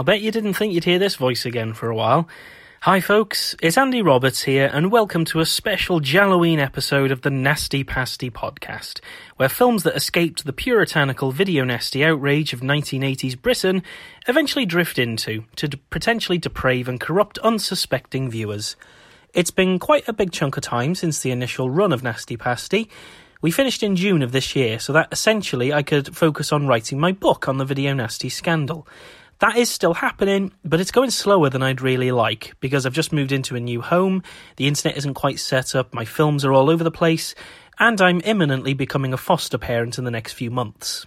I'll bet you didn't think you'd hear this voice again for a while. Hi, folks, it's Andy Roberts here, and welcome to a special Gialloween episode of the Nasty Pasty podcast, where films that escaped the puritanical video nasty outrage of 1980s Britain eventually drift into to d- potentially deprave and corrupt unsuspecting viewers. It's been quite a big chunk of time since the initial run of Nasty Pasty. We finished in June of this year, so that essentially I could focus on writing my book on the video nasty scandal. That is still happening, but it's going slower than I'd really like because I've just moved into a new home, the internet isn't quite set up, my films are all over the place, and I'm imminently becoming a foster parent in the next few months.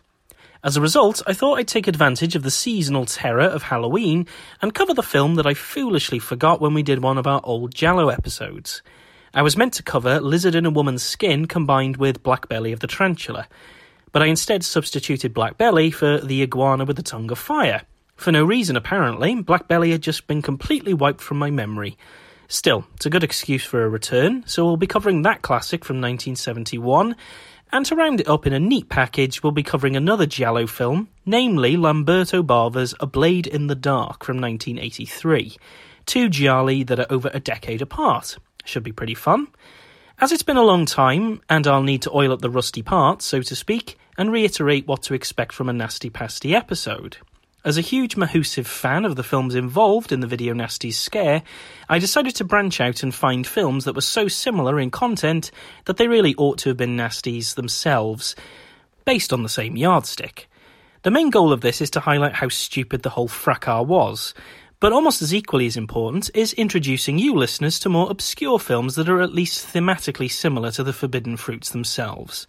As a result, I thought I'd take advantage of the seasonal terror of Halloween and cover the film that I foolishly forgot when we did one of our old Giallo episodes. I was meant to cover Lizard in a Woman's Skin combined with Black Belly of the Tarantula, but I instead substituted Black Belly for the Iguana with the Tongue of Fire. For no reason, apparently, Black Belly had just been completely wiped from my memory. Still, it's a good excuse for a return, so we'll be covering that classic from 1971. And to round it up in a neat package, we'll be covering another Giallo film, namely Lamberto Bava's A Blade in the Dark from 1983. Two Gialli that are over a decade apart. Should be pretty fun. As it's been a long time, and I'll need to oil up the rusty parts, so to speak, and reiterate what to expect from a Nasty Pasty episode. As a huge Mahusive fan of the films involved in the Video Nasties scare, I decided to branch out and find films that were so similar in content that they really ought to have been nasties themselves, based on the same yardstick. The main goal of this is to highlight how stupid the whole fracas was, but almost as equally as important is introducing you listeners to more obscure films that are at least thematically similar to the Forbidden Fruits themselves.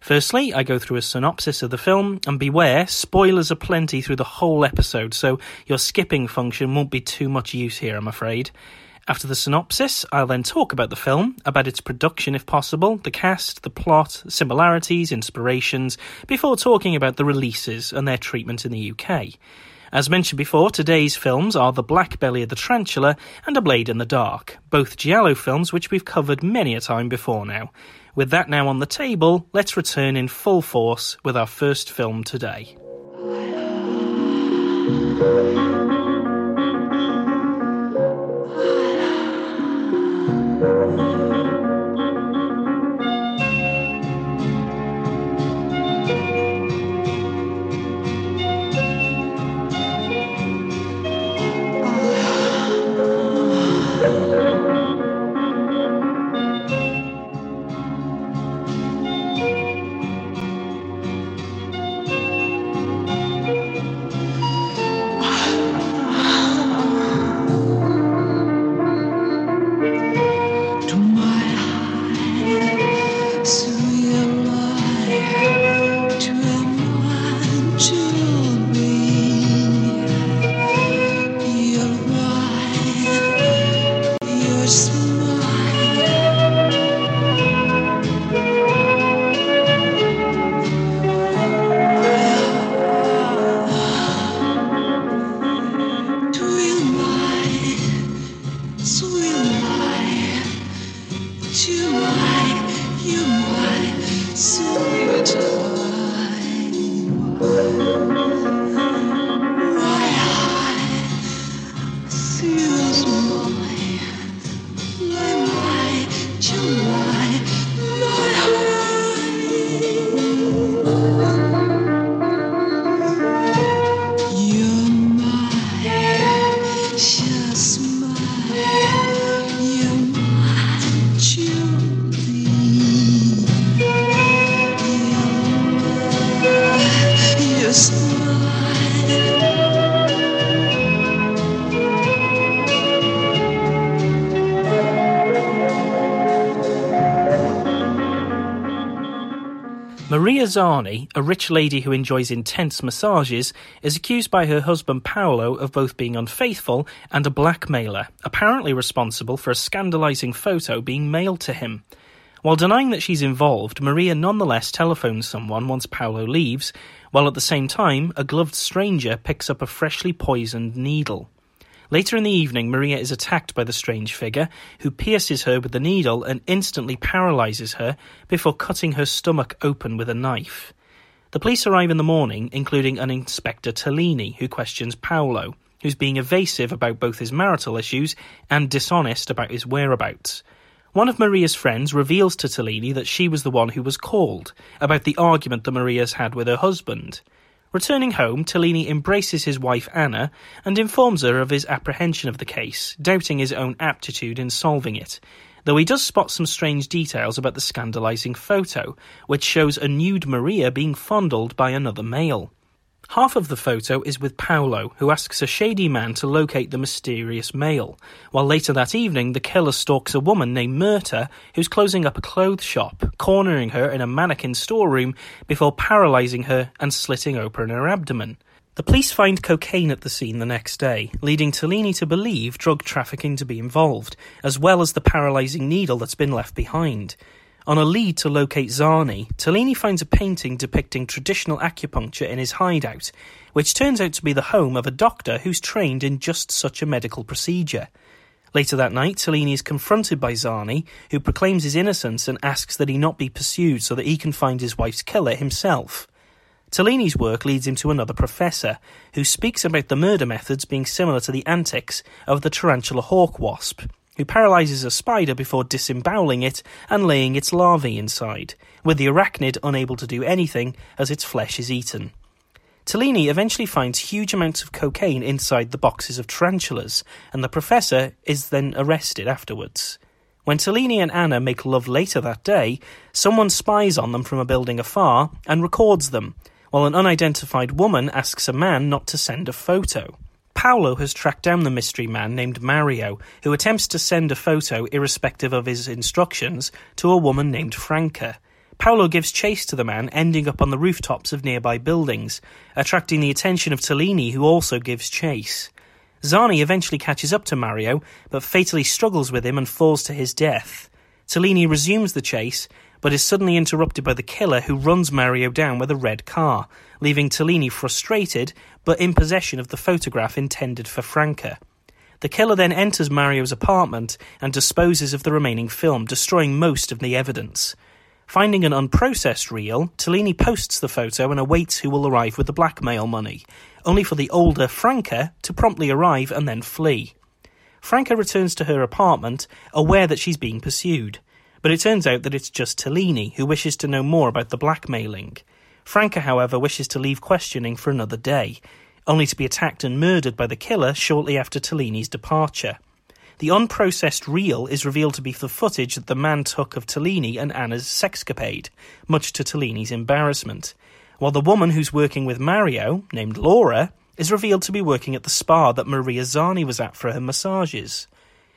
Firstly, I go through a synopsis of the film, and beware, spoilers are plenty through the whole episode, so your skipping function won't be too much use here, I'm afraid. After the synopsis, I'll then talk about the film, about its production if possible, the cast, the plot, similarities, inspirations, before talking about the releases and their treatment in the UK. As mentioned before, today's films are The Black Belly of the Tarantula and A Blade in the Dark, both Giallo films which we've covered many a time before now. With that now on the table, let's return in full force with our first film today. Zani, a rich lady who enjoys intense massages, is accused by her husband Paolo of both being unfaithful and a blackmailer, apparently responsible for a scandalizing photo being mailed to him. While denying that she's involved, Maria nonetheless telephones someone once Paolo leaves, while at the same time, a gloved stranger picks up a freshly poisoned needle. Later in the evening, Maria is attacked by the strange figure, who pierces her with the needle and instantly paralyzes her before cutting her stomach open with a knife. The police arrive in the morning, including an Inspector Tellini, who questions Paolo, who's being evasive about both his marital issues and dishonest about his whereabouts. One of Maria's friends reveals to Tellini that she was the one who was called about the argument that Maria's had with her husband. Returning home, Tellini embraces his wife Anna and informs her of his apprehension of the case, doubting his own aptitude in solving it. Though he does spot some strange details about the scandalizing photo, which shows a nude Maria being fondled by another male. Half of the photo is with Paolo, who asks a shady man to locate the mysterious male, while later that evening the killer stalks a woman named Myrta who's closing up a clothes shop, cornering her in a mannequin storeroom before paralyzing her and slitting open her abdomen. The police find cocaine at the scene the next day, leading Tellini to believe drug trafficking to be involved, as well as the paralyzing needle that's been left behind. On a lead to locate Zani, Tellini finds a painting depicting traditional acupuncture in his hideout, which turns out to be the home of a doctor who's trained in just such a medical procedure. Later that night, Tellini is confronted by Zani, who proclaims his innocence and asks that he not be pursued so that he can find his wife's killer himself. Tellini's work leads him to another professor, who speaks about the murder methods being similar to the antics of the tarantula hawk wasp, who paralyzes a spider before disemboweling it and laying its larvae inside, with the arachnid unable to do anything as its flesh is eaten. Tellini eventually finds huge amounts of cocaine inside the boxes of tarantulas, and the professor is then arrested afterwards. When Tellini and Anna make love later that day, someone spies on them from a building afar and records them, while an unidentified woman asks a man not to send a photo. Paolo has tracked down the mystery man named Mario, who attempts to send a photo, irrespective of his instructions, to a woman named Franca. Paolo gives chase to the man, ending up on the rooftops of nearby buildings, attracting the attention of Tellini, who also gives chase. Zani eventually catches up to Mario, but fatally struggles with him and falls to his death. Tellini resumes the chase, but is suddenly interrupted by the killer who runs Mario down with a red car, leaving Tellini frustrated but in possession of the photograph intended for Franca. The killer then enters Mario's apartment and disposes of the remaining film, destroying most of the evidence. Finding an unprocessed reel, Tellini posts the photo and awaits who will arrive with the blackmail money, only for the older Franca to promptly arrive and then flee. Franca returns to her apartment, aware that she's being pursued. But it turns out that it's just Tellini who wishes to know more about the blackmailing. Franca, however, wishes to leave questioning for another day, only to be attacked and murdered by the killer shortly after Tellini's departure. The unprocessed reel is revealed to be the footage that the man took of Tellini and Anna's sexcapade, much to Tellini's embarrassment, while the woman who's working with Mario, named Laura, is revealed to be working at the spa that Maria Zani was at for her massages.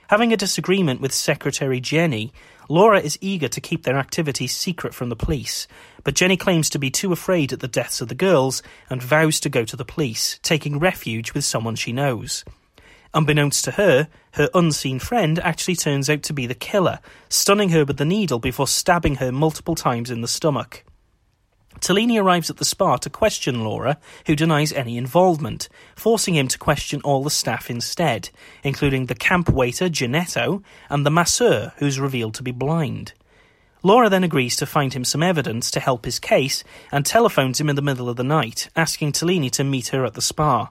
Having a disagreement with Secretary Jenny, Laura is eager to keep their activities secret from the police, but Jenny claims to be too afraid at the deaths of the girls and vows to go to the police, taking refuge with someone she knows. Unbeknownst to her, her unseen friend actually turns out to be the killer, stunning her with the needle before stabbing her multiple times in the stomach. Tellini arrives at the spa to question Laura, who denies any involvement, forcing him to question all the staff instead, including the camp waiter Janetto and the masseur, who's revealed to be blind. Laura then agrees to find him some evidence to help his case and telephones him in the middle of the night, asking Tellini to meet her at the spa.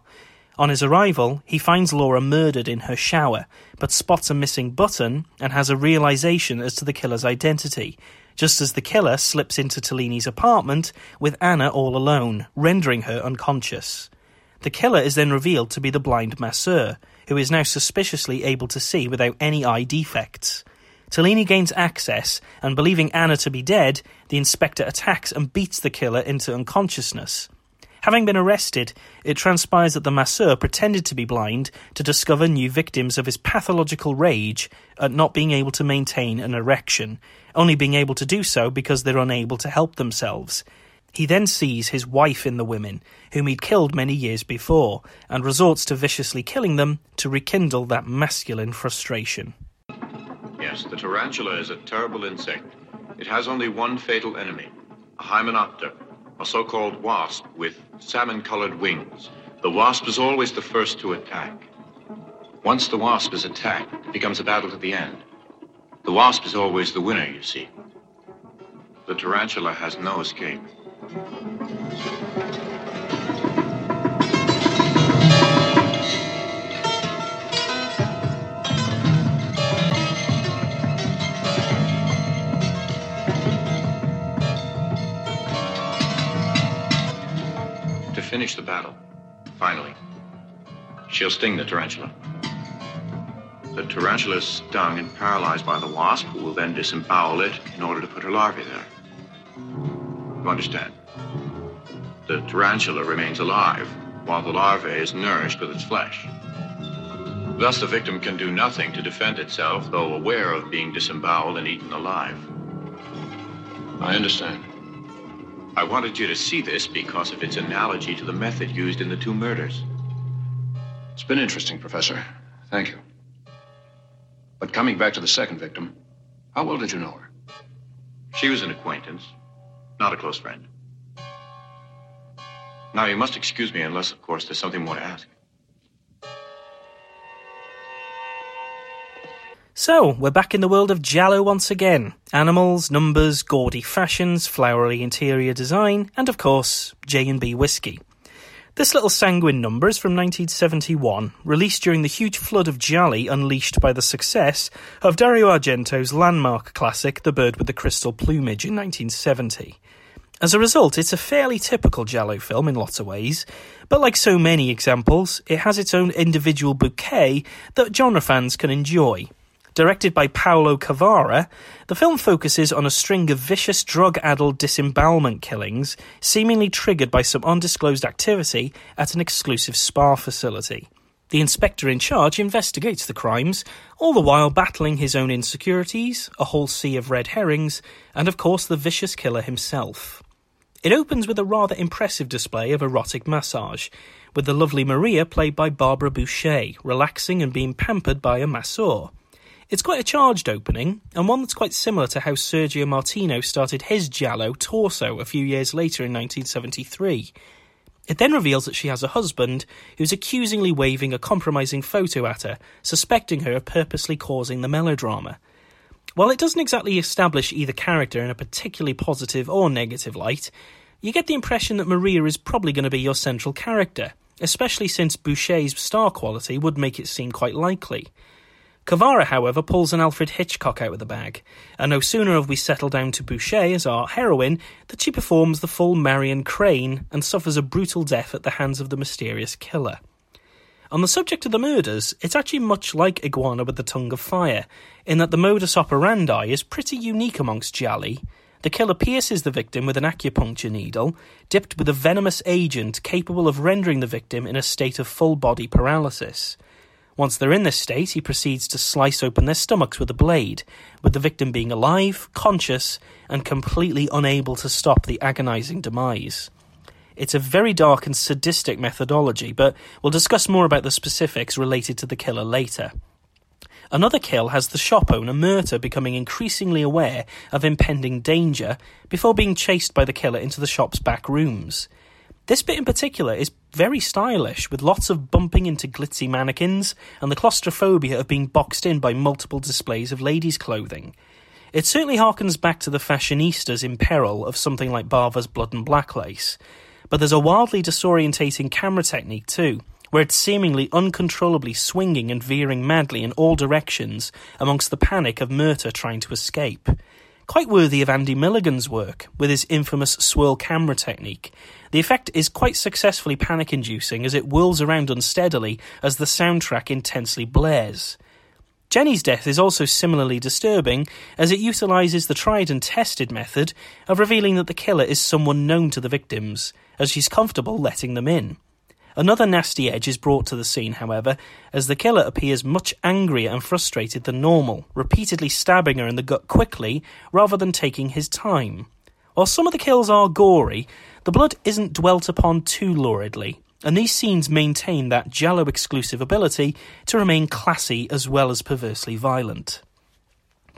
On his arrival, he finds Laura murdered in her shower, but spots a missing button and has a realization as to the killer's identity, just as the killer slips into Tellini's apartment with Anna all alone, rendering her unconscious. The killer is then revealed to be the blind masseur, who is now suspiciously able to see without any eye defects. Tellini gains access, and believing Anna to be dead, the inspector attacks and beats the killer into unconsciousness. Having been arrested, it transpires that the masseur pretended to be blind to discover new victims of his pathological rage at not being able to maintain an erection, only being able to do so because they're unable to help themselves. He then sees his wife in the women, whom he'd killed many years before, and resorts to viciously killing them to rekindle that masculine frustration. Yes, the tarantula is a terrible insect. It has only one fatal enemy, a hymenopter, a so-called wasp with salmon-colored wings. The wasp is always the first to attack. Once the wasp is attacked, it becomes a battle to the end. The wasp is always the winner, you see. The tarantula has no escape. To finish the battle, finally, she'll sting the tarantula. The tarantula is stung and paralyzed by the wasp, who will then disembowel it in order to put her larvae there. You understand? The tarantula remains alive while the larva is nourished with its flesh. Thus, the victim can do nothing to defend itself, though aware of being disemboweled and eaten alive. I understand. I wanted you to see this because of its analogy to the method used in the two murders. It's been interesting, Professor. Thank you. But coming back to the second victim, how well did you know her? She was an acquaintance, not a close friend. Now, you must excuse me unless, of course, there's something more to ask. So, we're back in the world of Giallo once again. Animals, numbers, gaudy fashions, flowery interior design, and of course, J&B whiskey. This little sanguine number is from 1971, released during the huge flood of gialli unleashed by the success of Dario Argento's landmark classic The Bird with the Crystal Plumage in 1970. As a result, it's a fairly typical Giallo film in lots of ways, but like so many examples, it has its own individual bouquet that genre fans can enjoy. Directed by Paolo Cavara, the film focuses on a string of vicious drug addled disembowelment killings, seemingly triggered by some undisclosed activity at an exclusive spa facility. The inspector in charge investigates the crimes, all the while battling his own insecurities, a whole sea of red herrings, and of course the vicious killer himself. It opens with a rather impressive display of erotic massage, with the lovely Maria played by Barbara Bouchet, relaxing and being pampered by a masseur. It's quite a charged opening, and one that's quite similar to how Sergio Martino started his Giallo Torso a few years later in 1973. It then reveals that she has a husband who's accusingly waving a compromising photo at her, suspecting her of purposely causing the melodrama. While it doesn't exactly establish either character in a particularly positive or negative light, you get the impression that Maria is probably going to be your central character, especially since Bouchet's star quality would make it seem quite likely. Cavara, however, pulls an Alfred Hitchcock out of the bag, and no sooner have we settled down to Bouchet as our heroine that she performs the full Marion Crane and suffers a brutal death at the hands of the mysterious killer. On the subject of the murders, it's actually much like Iguana with the Tongue of Fire, in that the modus operandi is pretty unique amongst Gialli. The killer pierces the victim with an acupuncture needle, dipped with a venomous agent capable of rendering the victim in a state of full body paralysis. Once they're in this state, he proceeds to slice open their stomachs with a blade, with the victim being alive, conscious, and completely unable to stop the agonizing demise. It's a very dark and sadistic methodology, but we'll discuss more about the specifics related to the killer later. Another kill has the shop owner Myrta becoming increasingly aware of impending danger before being chased by the killer into the shop's back rooms. This bit in particular is very stylish, with lots of bumping into glitzy mannequins and the claustrophobia of being boxed in by multiple displays of ladies' clothing. It certainly harkens back to the fashionistas in peril of something like Bava's Blood and Black Lace, but there's a wildly disorientating camera technique too, where it's seemingly uncontrollably swinging and veering madly in all directions amongst the panic of Myrta trying to escape quite worthy of Andy Milligan's work with his infamous swirl camera technique. The effect is quite successfully panic inducing as it whirls around unsteadily as the soundtrack intensely blares. Jenny's death is also similarly disturbing as it utilises the tried and tested method of revealing that the killer is someone known to the victims, as she's comfortable letting them in. Another nasty edge is brought to the scene, however, as the killer appears much angrier and frustrated than normal, repeatedly stabbing her in the gut quickly rather than taking his time. While some of the kills are gory, the blood isn't dwelt upon too luridly, and these scenes maintain that Giallo exclusive ability to remain classy as well as perversely violent.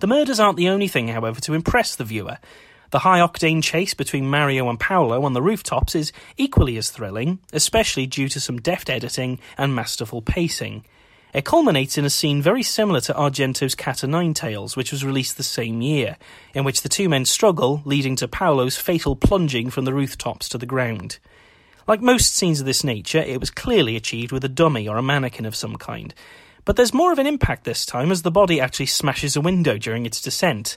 The murders aren't the only thing, however, to impress the viewer. The high octane chase between Mario and Paolo on the rooftops is equally as thrilling, especially due to some deft editing and masterful pacing. It culminates in a scene very similar to Argento's Cat o' Nine Tails, which was released the same year, in which the two men struggle, leading to Paolo's fatal plunging from the rooftops to the ground. Like most scenes of this nature, it was clearly achieved with a dummy or a mannequin of some kind, but there's more of an impact this time as the body actually smashes a window during its descent.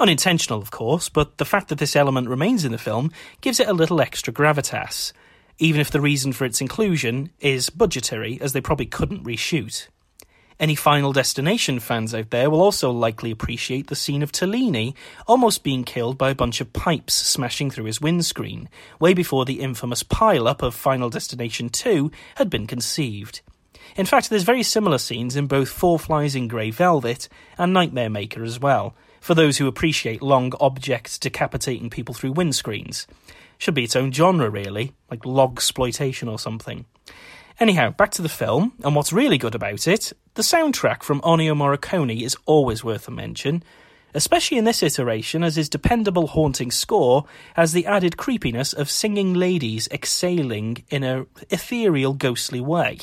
Unintentional, of course, but the fact that this element remains in the film gives it a little extra gravitas even if the reason for its inclusion is budgetary, as they probably couldn't reshoot. Any Final Destination fans out there will also likely appreciate the scene of Tellini almost being killed by a bunch of pipes smashing through his windscreen, way before the infamous pile-up of Final Destination 2 had been conceived. In fact, there's very similar scenes in both Four Flies in Grey Velvet and Nightmare Maker as well, for those who appreciate long objects decapitating people through windscreens. Should be its own genre, really, like log exploitation or something. Anyhow, back to the film, and what's really good about it the soundtrack from Ennio Morricone is always worth a mention, especially in this iteration, as his dependable haunting score has the added creepiness of singing ladies exhaling in a ethereal, ghostly way.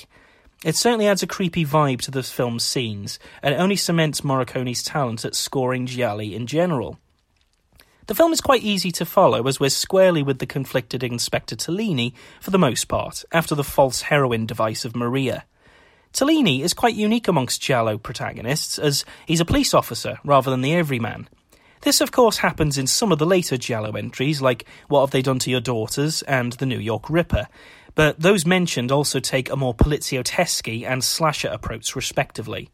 It certainly adds a creepy vibe to the film's scenes, and it only cements Morricone's talent at scoring gialli in general. The film is quite easy to follow as we're squarely with the conflicted Inspector Tellini for the most part, after the false heroine device of Maria. Tellini is quite unique amongst Giallo protagonists, as he's a police officer rather than the everyman. This, of course, happens in some of the later Giallo entries, like What Have They Done to Your Daughters and The New York Ripper, but those mentioned also take a more poliziotesque and slasher approach, respectively.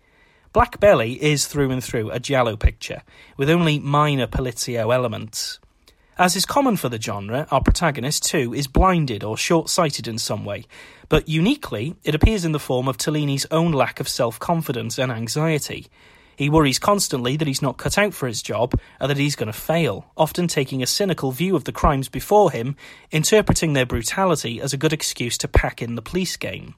Black Belly is through and through a giallo picture, with only minor polizio elements. As is common for the genre, our protagonist, too, is blinded or short sighted in some way, but uniquely, it appears in the form of Tellini's own lack of self confidence and anxiety. He worries constantly that he's not cut out for his job and that he's going to fail, often taking a cynical view of the crimes before him, interpreting their brutality as a good excuse to pack in the police game.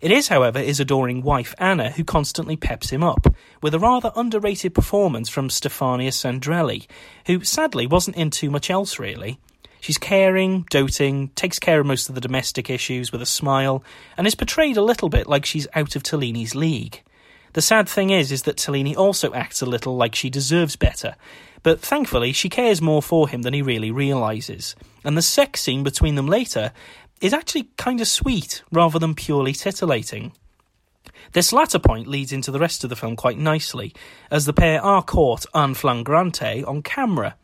It is, however, his adoring wife Anna who constantly peps him up, with a rather underrated performance from Stefania Sandrelli, who sadly wasn't in too much else really. She's caring, doting, takes care of most of the domestic issues with a smile, and is portrayed a little bit like she's out of Tellini's league. The sad thing is, is that Tellini also acts a little like she deserves better, but thankfully she cares more for him than he really realises. And the sex scene between them later is actually kind of sweet rather than purely titillating. This latter point leads into the rest of the film quite nicely, as the pair are caught en flagrante on camera.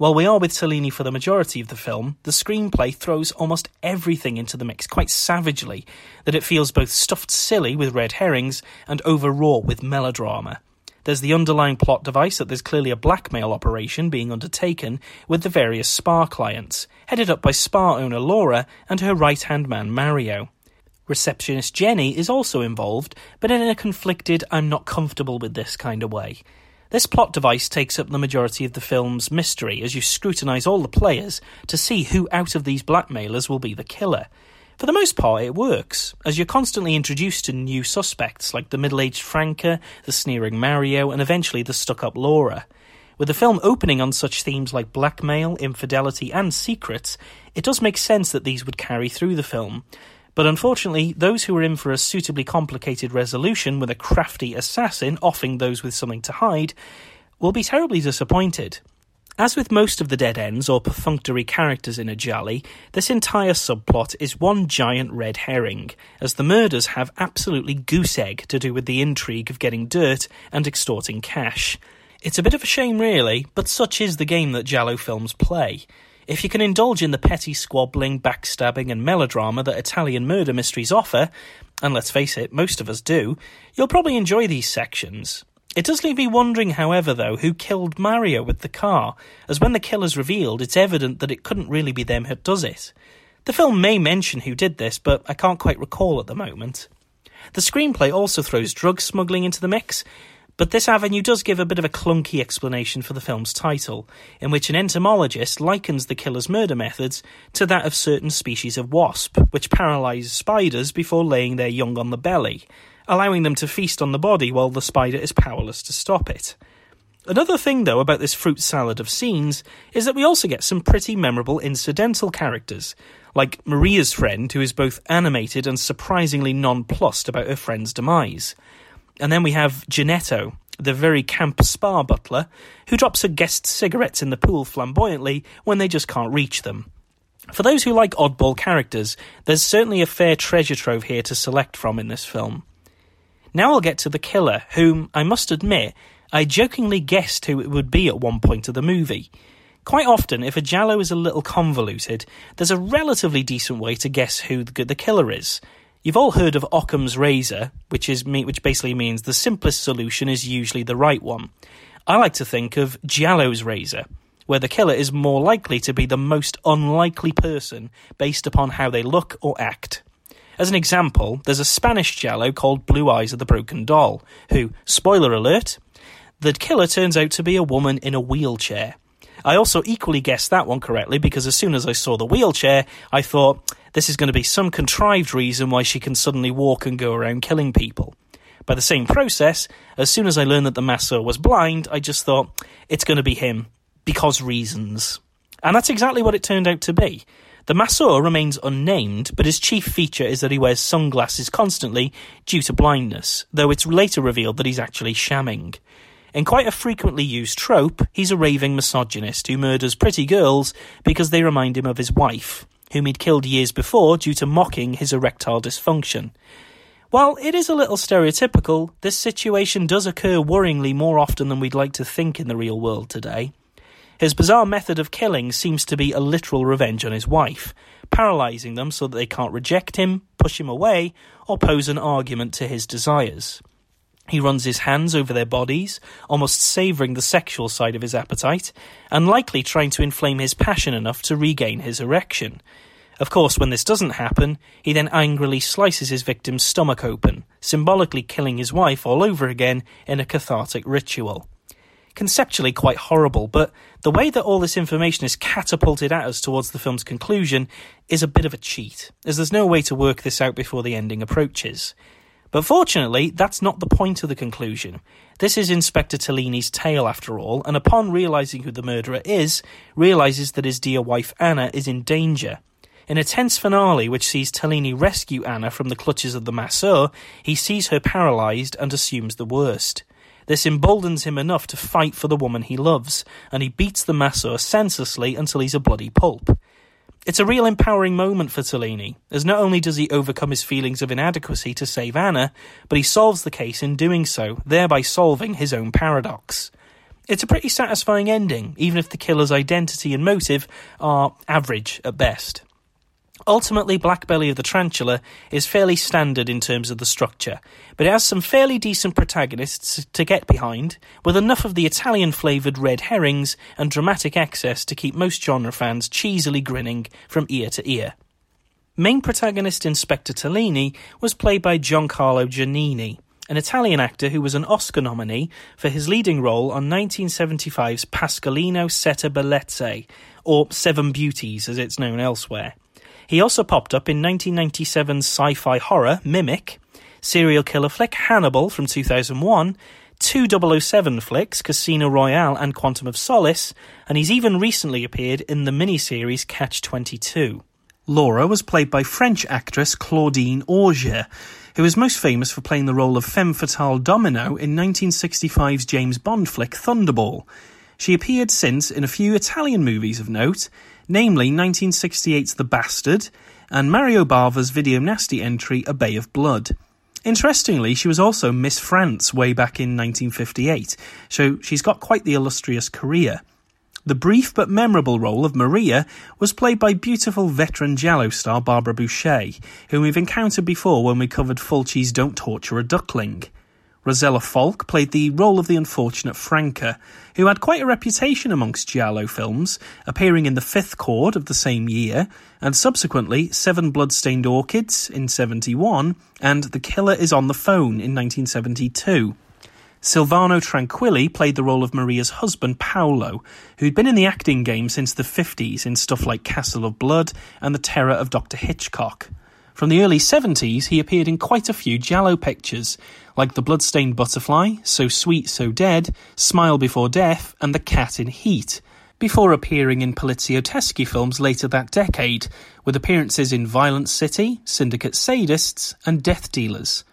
While we are with Tellini for the majority of the film, the screenplay throws almost everything into the mix quite savagely, that it feels both stuffed silly with red herrings and overwrought with melodrama. There's the underlying plot device that there's clearly a blackmail operation being undertaken with the various Spa clients, headed up by Spa owner Laura and her right hand man Mario. Receptionist Jenny is also involved, but in a conflicted, I'm not comfortable with this kind of way. This plot device takes up the majority of the film's mystery as you scrutinise all the players to see who out of these blackmailers will be the killer. For the most part, it works, as you're constantly introduced to new suspects like the middle aged Franca, the sneering Mario, and eventually the stuck up Laura. With the film opening on such themes like blackmail, infidelity, and secrets, it does make sense that these would carry through the film. But unfortunately, those who are in for a suitably complicated resolution with a crafty assassin offing those with something to hide will be terribly disappointed. As with most of the dead ends or perfunctory characters in a gialli, this entire subplot is one giant red herring, as the murders have absolutely goose egg to do with the intrigue of getting dirt and extorting cash. It's a bit of a shame, really, but such is the game that giallo films play. If you can indulge in the petty squabbling, backstabbing, and melodrama that Italian murder mysteries offer, and let's face it, most of us do, you'll probably enjoy these sections. It does leave me wondering, however, though, who killed Mario with the car, as when the killer's revealed, it's evident that it couldn't really be them who does it. The film may mention who did this, but I can't quite recall at the moment. The screenplay also throws drug smuggling into the mix, but this avenue does give a bit of a clunky explanation for the film's title, in which an entomologist likens the killer's murder methods to that of certain species of wasp, which paralyze spiders before laying their young on the belly, allowing them to feast on the body while the spider is powerless to stop it. Another thing, though, about this fruit salad of scenes is that we also get some pretty memorable incidental characters, like Maria's friend, who is both animated and surprisingly nonplussed about her friend's demise. And then we have Janetto, the very camp spa butler, who drops her guests' cigarettes in the pool flamboyantly when they just can't reach them. For those who like oddball characters, there's certainly a fair treasure trove here to select from in this film. Now I'll get to the killer, whom, I must admit, I jokingly guessed who it would be at one point of the movie. Quite often, if a Giallo is a little convoluted, there's a relatively decent way to guess who the killer is. You've all heard of Occam's razor, which is which basically means the simplest solution is usually the right one. I like to think of Giallo's razor, where the killer is more likely to be the most unlikely person based upon how they look or act. As an example, there's a Spanish Giallo called Blue Eyes of the Broken Doll, who, spoiler alert, the killer turns out to be a woman in a wheelchair. I also equally guessed that one correctly because as soon as I saw the wheelchair, I thought this is going to be some contrived reason why she can suddenly walk and go around killing people. By the same process, as soon as I learned that the masseur was blind, I just thought it's going to be him because reasons. And that's exactly what it turned out to be. The masseur remains unnamed, but his chief feature is that he wears sunglasses constantly due to blindness, though it's later revealed that he's actually shamming. In quite a frequently used trope, he's a raving misogynist who murders pretty girls because they remind him of his wife, whom he'd killed years before due to mocking his erectile dysfunction. While it is a little stereotypical, this situation does occur worryingly more often than we'd like to think in the real world today. His bizarre method of killing seems to be a literal revenge on his wife, paralysing them so that they can't reject him, push him away, or pose an argument to his desires. He runs his hands over their bodies, almost savouring the sexual side of his appetite, and likely trying to inflame his passion enough to regain his erection. Of course, when this doesn't happen, he then angrily slices his victim's stomach open, symbolically killing his wife all over again in a cathartic ritual. Conceptually quite horrible, but the way that all this information is catapulted at us towards the film's conclusion is a bit of a cheat, as there's no way to work this out before the ending approaches. But fortunately, that's not the point of the conclusion. This is Inspector Tellini's tale, after all, and upon realizing who the murderer is, realizes that his dear wife Anna is in danger. In a tense finale which sees Tellini rescue Anna from the clutches of the masseur, he sees her paralyzed and assumes the worst. This emboldens him enough to fight for the woman he loves, and he beats the masseur senselessly until he's a bloody pulp. It's a real empowering moment for Tellini, as not only does he overcome his feelings of inadequacy to save Anna, but he solves the case in doing so, thereby solving his own paradox. It's a pretty satisfying ending, even if the killer's identity and motive are average at best. Ultimately, Black Belly of the Tarantula is fairly standard in terms of the structure, but it has some fairly decent protagonists to get behind, with enough of the Italian flavoured red herrings and dramatic excess to keep most genre fans cheesily grinning from ear to ear. Main protagonist Inspector Tellini was played by Giancarlo Giannini, an Italian actor who was an Oscar nominee for his leading role on 1975's Pasqualino Sette Bellezze, or Seven Beauties as it's known elsewhere. He also popped up in 1997's sci fi horror Mimic, serial killer flick Hannibal from 2001, two 007 flicks Casino Royale and Quantum of Solace, and he's even recently appeared in the miniseries Catch 22. Laura was played by French actress Claudine Auger, who is most famous for playing the role of femme fatale Domino in 1965's James Bond flick Thunderball. She appeared since in a few Italian movies of note, namely 1968's The Bastard and Mario Bava's video nasty entry A Bay of Blood. Interestingly, she was also Miss France way back in 1958, so she's got quite the illustrious career. The brief but memorable role of Maria was played by beautiful veteran Giallo star Barbara Bouchet, whom we've encountered before when we covered Fulci's Don't Torture a Duckling. Rossella Falk played the role of the unfortunate Franca, who had quite a reputation amongst Giallo films, appearing in The Fifth Chord of the same year, and subsequently Seven Bloodstained Orchids in 71, and The Killer is on the Phone in 1972. Silvano Tranquilli played the role of Maria's husband, Paolo, who'd been in the acting game since the 50s in stuff like Castle of Blood and The Terror of Dr. Hitchcock. From the early 70s, he appeared in quite a few Giallo pictures, like The Bloodstained Butterfly, So Sweet, So Dead, Smile Before Death, and The Cat in Heat. before appearing in Poliziotteschi films later that decade, with appearances in Violent City, Syndicate Sadists, and Death Dealers.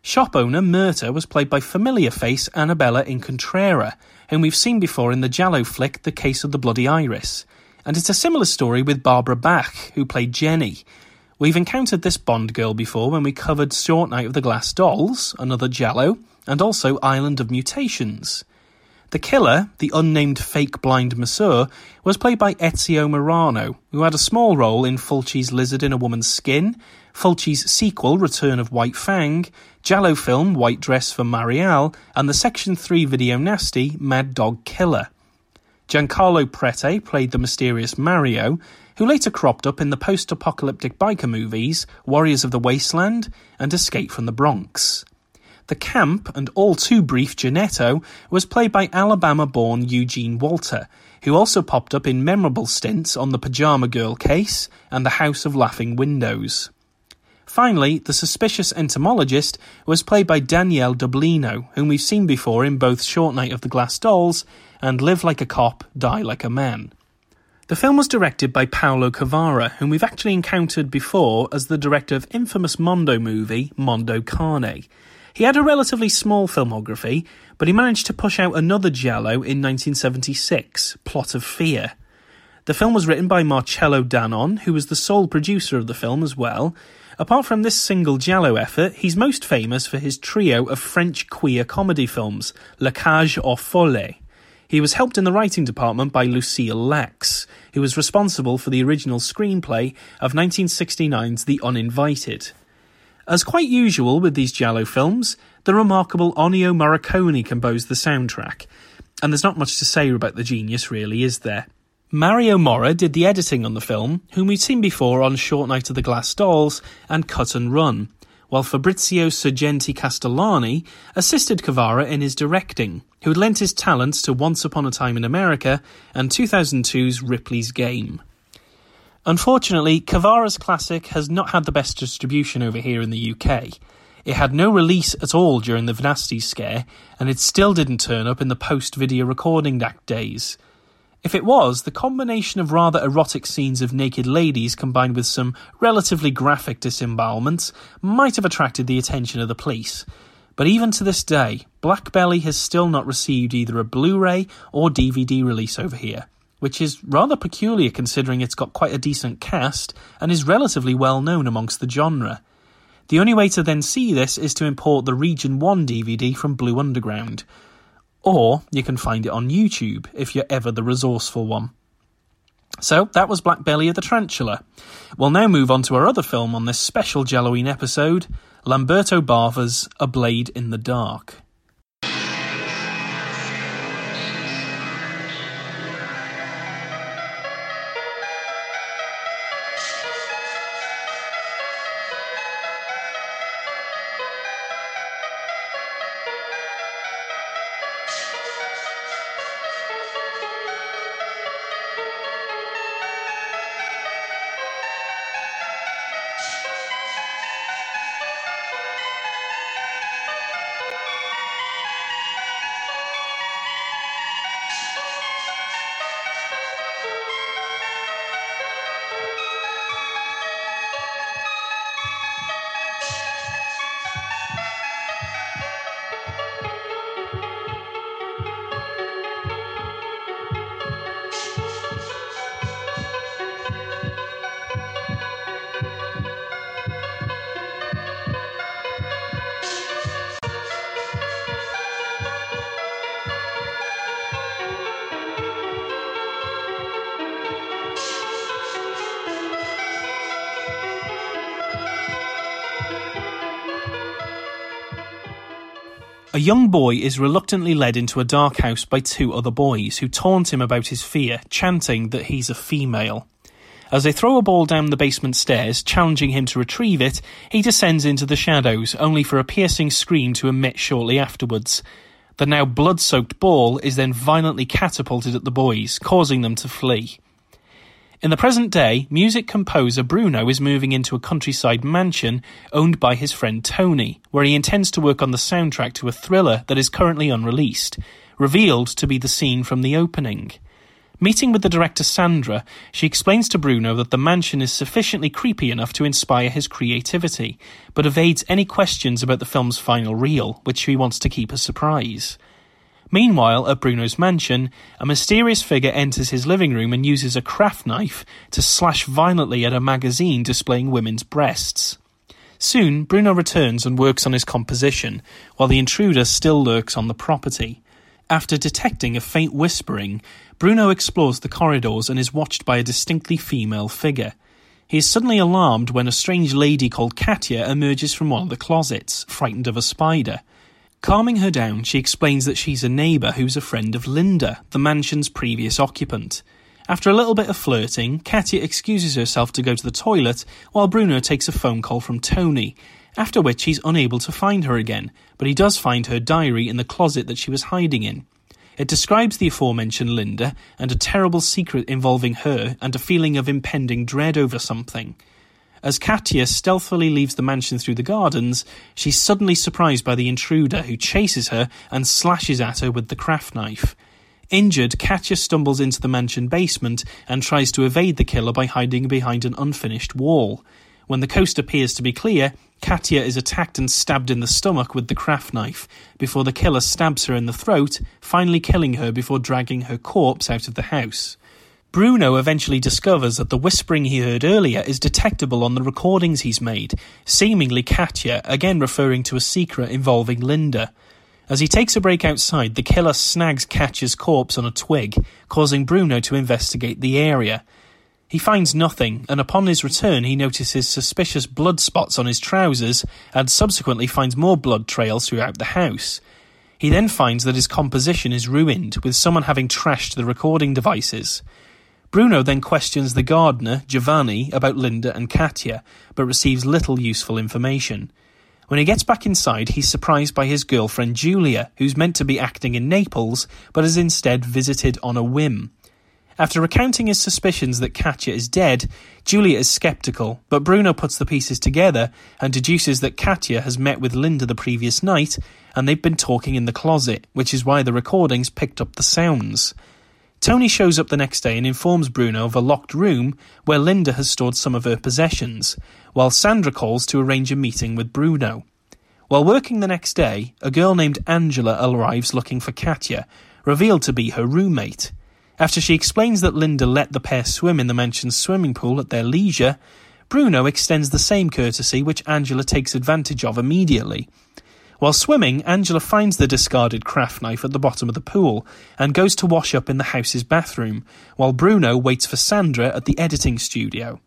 Shop owner Myrta was played by familiar face Annabella Incontrera, whom we've seen before in the Giallo flick The Case of the Bloody Iris. And it's a similar story with Barbara Bach, who played Jenny. We've encountered this Bond girl before when we covered Short Night of the Glass Dolls, another Giallo, and also Island of Mutations. The killer, the unnamed fake blind masseur, was played by Ezio Marano, who had a small role in Fulci's Lizard in a Woman's Skin, Fulci's sequel Return of White Fang, Giallo film White Dress for Marielle, and the Section 3 video nasty Mad Dog Killer. Giancarlo Prete played the mysterious Mario, who later cropped up in the post apocalyptic biker movies Warriors of the Wasteland and Escape from the Bronx. The camp and all too brief Janetto was played by Alabama born Eugene Walter, who also popped up in memorable stints on the Pajama Girl case and the House of Laughing Windows. Finally, the suspicious entomologist was played by Daniele Dublino, whom we've seen before in both Short Night of the Glass Dolls and Live Like a Cop, Die Like a Man. The film was directed by Paolo Cavara, whom we've actually encountered before as the director of infamous Mondo movie Mondo Carne. He had a relatively small filmography, but he managed to push out another Giallo in 1976, Plot of Fear. The film was written by Marcello Danon, who was the sole producer of the film as well. Apart from this single Giallo effort, he's most famous for his trio of French queer comedy films, La Cage aux Folles. He was helped in the writing department by Lucile Laks, who was responsible for the original screenplay of 1969's The Uninvited. As quite usual with these Giallo films, the remarkable Ennio Morricone composed the soundtrack, and there's not much to say about the genius, really, is there? Mario Morra did the editing on the film, whom we've seen before on Short Night of the Glass Dolls and Cut and Run, while Fabrizio Sergenti Castellani assisted Cavara in his directing, who had lent his talents to Once Upon a Time in America and 2002's Ripley's Game. Unfortunately, Cavara's classic has not had the best distribution over here in the UK. It had no release at all during the Venasty scare, and it still didn't turn up in the post video recording act days. If it was, the combination of rather erotic scenes of naked ladies combined with some relatively graphic disembowelments might have attracted the attention of the police. But even to this day, Black Belly has still not received either a Blu ray or DVD release over here which is rather peculiar considering it's got quite a decent cast and is relatively well known amongst the genre. The only way to then see this is to import the Region 1 DVD from Blue Underground. Or you can find it on YouTube if you're ever the resourceful one. So that was Black Belly of the Tarantula. We'll now move on to our other film on this special Halloween episode, Lamberto Bava's A Blade in the Dark. A young boy is reluctantly led into a dark house by two other boys who taunt him about his fear, chanting that he's a female. As they throw a ball down the basement stairs, challenging him to retrieve it, he descends into the shadows, only for a piercing scream to emit shortly afterwards. The now blood soaked ball is then violently catapulted at the boys, causing them to flee. In the present day, music composer Bruno is moving into a countryside mansion owned by his friend Tony, where he intends to work on the soundtrack to a thriller that is currently unreleased, revealed to be the scene from the opening. Meeting with the director Sandra, she explains to Bruno that the mansion is sufficiently creepy enough to inspire his creativity, but evades any questions about the film's final reel, which she wants to keep a surprise. Meanwhile, at Bruno's mansion, a mysterious figure enters his living room and uses a craft knife to slash violently at a magazine displaying women's breasts. Soon, Bruno returns and works on his composition, while the intruder still lurks on the property. After detecting a faint whispering, Bruno explores the corridors and is watched by a distinctly female figure. He is suddenly alarmed when a strange lady called Katya emerges from one of the closets, frightened of a spider. Calming her down, she explains that she's a neighbour who's a friend of Linda, the mansion's previous occupant. After a little bit of flirting, Katya excuses herself to go to the toilet while Bruno takes a phone call from Tony, after which he's unable to find her again, but he does find her diary in the closet that she was hiding in. It describes the aforementioned Linda and a terrible secret involving her and a feeling of impending dread over something. As Katya stealthily leaves the mansion through the gardens, she's suddenly surprised by the intruder who chases her and slashes at her with the craft knife. Injured, Katya stumbles into the mansion basement and tries to evade the killer by hiding behind an unfinished wall. When the coast appears to be clear, Katya is attacked and stabbed in the stomach with the craft knife, before the killer stabs her in the throat, finally killing her before dragging her corpse out of the house. Bruno eventually discovers that the whispering he heard earlier is detectable on the recordings he's made, seemingly Katya again referring to a secret involving Linda. As he takes a break outside, the killer snags Katya's corpse on a twig, causing Bruno to investigate the area. He finds nothing, and upon his return, he notices suspicious blood spots on his trousers and subsequently finds more blood trails throughout the house. He then finds that his composition is ruined, with someone having trashed the recording devices. Bruno then questions the gardener, Giovanni, about Linda and Katya, but receives little useful information. When he gets back inside, he's surprised by his girlfriend Julia, who's meant to be acting in Naples, but is instead visited on a whim. After recounting his suspicions that Katya is dead, Julia is skeptical, but Bruno puts the pieces together and deduces that Katya has met with Linda the previous night and they've been talking in the closet, which is why the recordings picked up the sounds. Tony shows up the next day and informs Bruno of a locked room where Linda has stored some of her possessions, while Sandra calls to arrange a meeting with Bruno. While working the next day, a girl named Angela arrives looking for Katya, revealed to be her roommate. After she explains that Linda let the pair swim in the mansion's swimming pool at their leisure, Bruno extends the same courtesy which Angela takes advantage of immediately. While swimming, Angela finds the discarded craft knife at the bottom of the pool and goes to wash up in the house's bathroom, while Bruno waits for Sandra at the editing studio.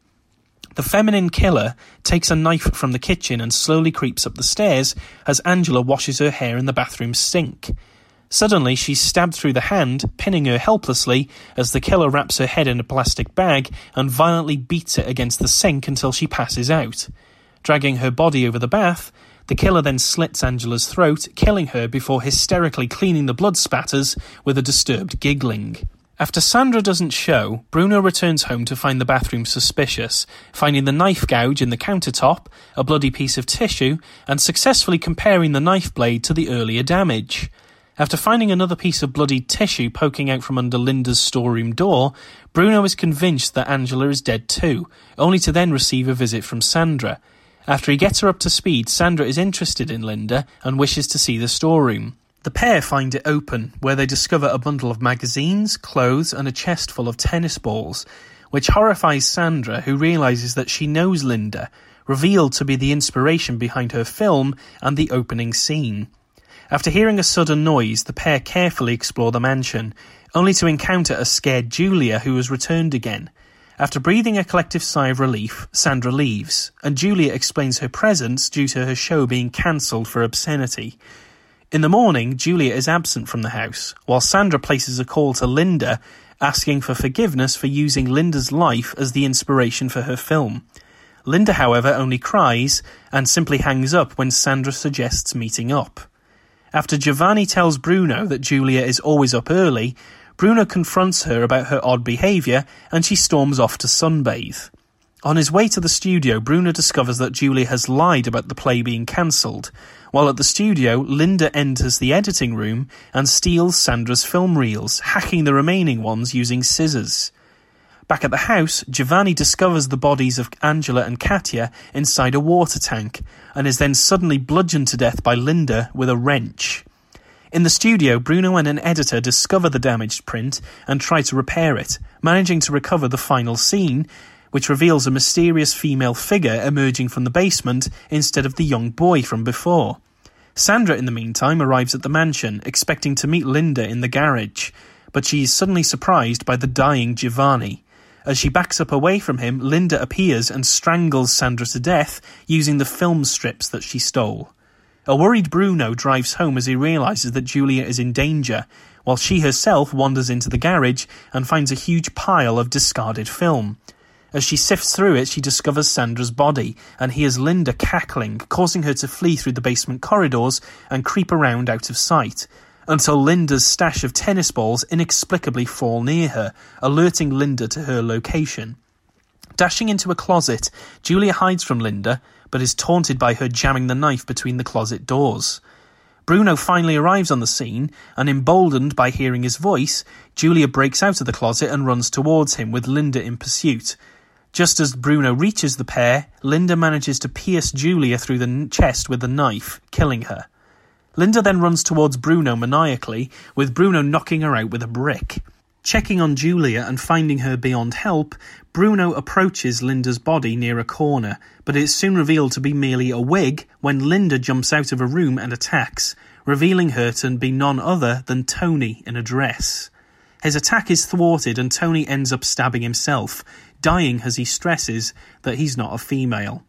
The feminine killer takes a knife from the kitchen and slowly creeps up the stairs as Angela washes her hair in the bathroom sink. Suddenly, she's stabbed through the hand, pinning her helplessly as the killer wraps her head in a plastic bag and violently beats it against the sink until she passes out. Dragging her body over the bath, the killer then slits Angela's throat, killing her before hysterically cleaning the blood spatters with a disturbed giggling. After Sandra doesn't show, Bruno returns home to find the bathroom suspicious, finding the knife gouge in the countertop, a bloody piece of tissue, and successfully comparing the knife blade to the earlier damage. After finding another piece of bloody tissue poking out from under Linda's storeroom door, Bruno is convinced that Angela is dead too, only to then receive a visit from Sandra. After he gets her up to speed, Sandra is interested in Linda and wishes to see the storeroom. The pair find it open, where they discover a bundle of magazines, clothes, and a chest full of tennis balls, which horrifies Sandra, who realizes that she knows Linda, revealed to be the inspiration behind her film and the opening scene. After hearing a sudden noise, the pair carefully explore the mansion, only to encounter a scared Julia who has returned again. After breathing a collective sigh of relief, Sandra leaves, and Julia explains her presence due to her show being cancelled for obscenity. In the morning, Julia is absent from the house, while Sandra places a call to Linda asking for forgiveness for using Linda's life as the inspiration for her film. Linda, however, only cries and simply hangs up when Sandra suggests meeting up. After Giovanni tells Bruno that Julia is always up early, Bruno confronts her about her odd behaviour and she storms off to sunbathe. On his way to the studio, Bruno discovers that Julie has lied about the play being cancelled. while at the studio, Linda enters the editing room and steals Sandra's film reels, hacking the remaining ones using scissors. Back at the house, Giovanni discovers the bodies of Angela and Katya inside a water tank and is then suddenly bludgeoned to death by Linda with a wrench. In the studio, Bruno and an editor discover the damaged print and try to repair it, managing to recover the final scene, which reveals a mysterious female figure emerging from the basement instead of the young boy from before. Sandra, in the meantime, arrives at the mansion, expecting to meet Linda in the garage, but she is suddenly surprised by the dying Giovanni. As she backs up away from him, Linda appears and strangles Sandra to death using the film strips that she stole. A worried Bruno drives home as he realizes that Julia is in danger, while she herself wanders into the garage and finds a huge pile of discarded film. As she sifts through it, she discovers Sandra's body and hears Linda cackling, causing her to flee through the basement corridors and creep around out of sight until Linda's stash of tennis balls inexplicably fall near her, alerting Linda to her location. Dashing into a closet, Julia hides from Linda, but is taunted by her jamming the knife between the closet doors. Bruno finally arrives on the scene, and emboldened by hearing his voice, Julia breaks out of the closet and runs towards him with Linda in pursuit. Just as Bruno reaches the pair, Linda manages to pierce Julia through the chest with the knife, killing her. Linda then runs towards Bruno maniacally, with Bruno knocking her out with a brick. Checking on Julia and finding her beyond help, Bruno approaches Linda's body near a corner, but it's soon revealed to be merely a wig when Linda jumps out of a room and attacks, revealing her to be none other than Tony in a dress. His attack is thwarted and Tony ends up stabbing himself, dying as he stresses that he's not a female.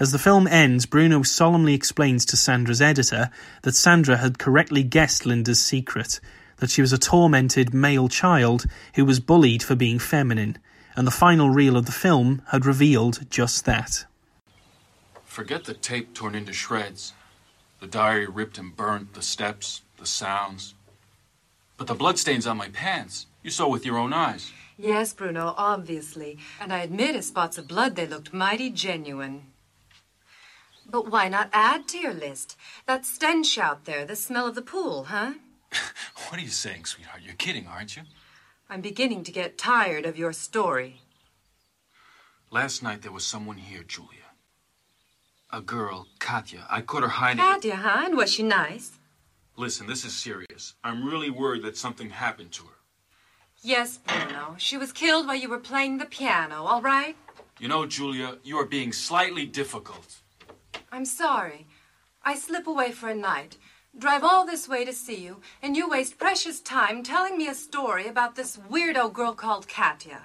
As the film ends, Bruno solemnly explains to Sandra's editor that Sandra had correctly guessed Linda's secret, that she was a tormented male child who was bullied for being feminine, and the final reel of the film had revealed just that. Forget the tape torn into shreds, the diary ripped and burnt, the steps, the sounds. But the bloodstains on my pants, you saw with your own eyes. Yes, Bruno, obviously. And I admit, as spots of blood, they looked mighty genuine. But why not add to your list? That stench out there, the smell of the pool, huh? What are you saying, sweetheart? You're kidding, aren't you? I'm beginning to get tired of your story. Last night there was someone here, Julia. A girl, Katya. I caught her hiding. Katya, huh? And was she nice? Listen, this is serious. I'm really worried that something happened to her. Yes, Bruno. She was killed while you were playing the piano, all right? You know, Julia, you are being slightly difficult. I'm sorry. I slip away for a night, drive all this way to see you, and you waste precious time telling me a story about this weirdo girl called Katya.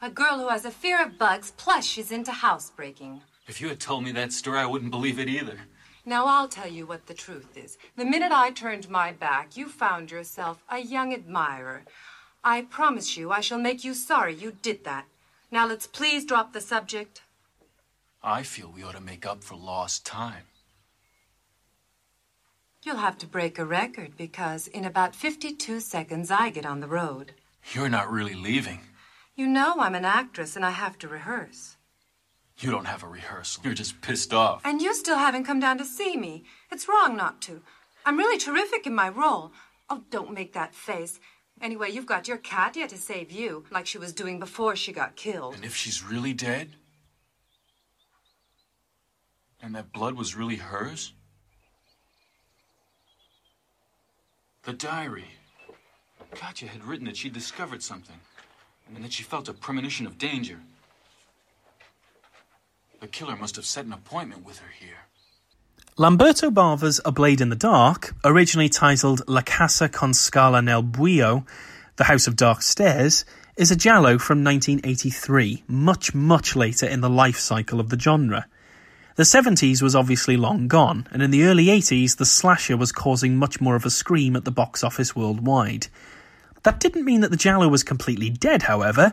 A girl who has a fear of bugs, plus she's into housebreaking. If you had told me that story, I wouldn't believe it either. Now I'll tell you what the truth is. The minute I turned my back, you found yourself a young admirer. I promise you I shall make you sorry you did that. Now let's please drop the subject. I feel we ought to make up for lost time. You'll have to break a record because in about 52 seconds I get on the road. You're not really leaving. You know I'm an actress and I have to rehearse. You don't have a rehearsal. You're just pissed off. And you still haven't come down to see me. It's wrong not to. I'm really terrific in my role. Oh, don't make that face. Anyway, you've got your Katya to save you, like she was doing before she got killed. And if she's really dead? And that blood was really hers? The diary. Katya had written that she'd discovered something, and that she felt a premonition of danger. The killer must have set an appointment with her here. Lamberto Bava's A Blade in the Dark, originally titled La Casa con Scala nel Buio, The House of Dark Stairs, is a giallo from 1983, much, much later in the life cycle of the genre. The 70s was obviously long gone, and in the early 80s, the slasher was causing much more of a scream at the box office worldwide. That didn't mean that the giallo was completely dead, however.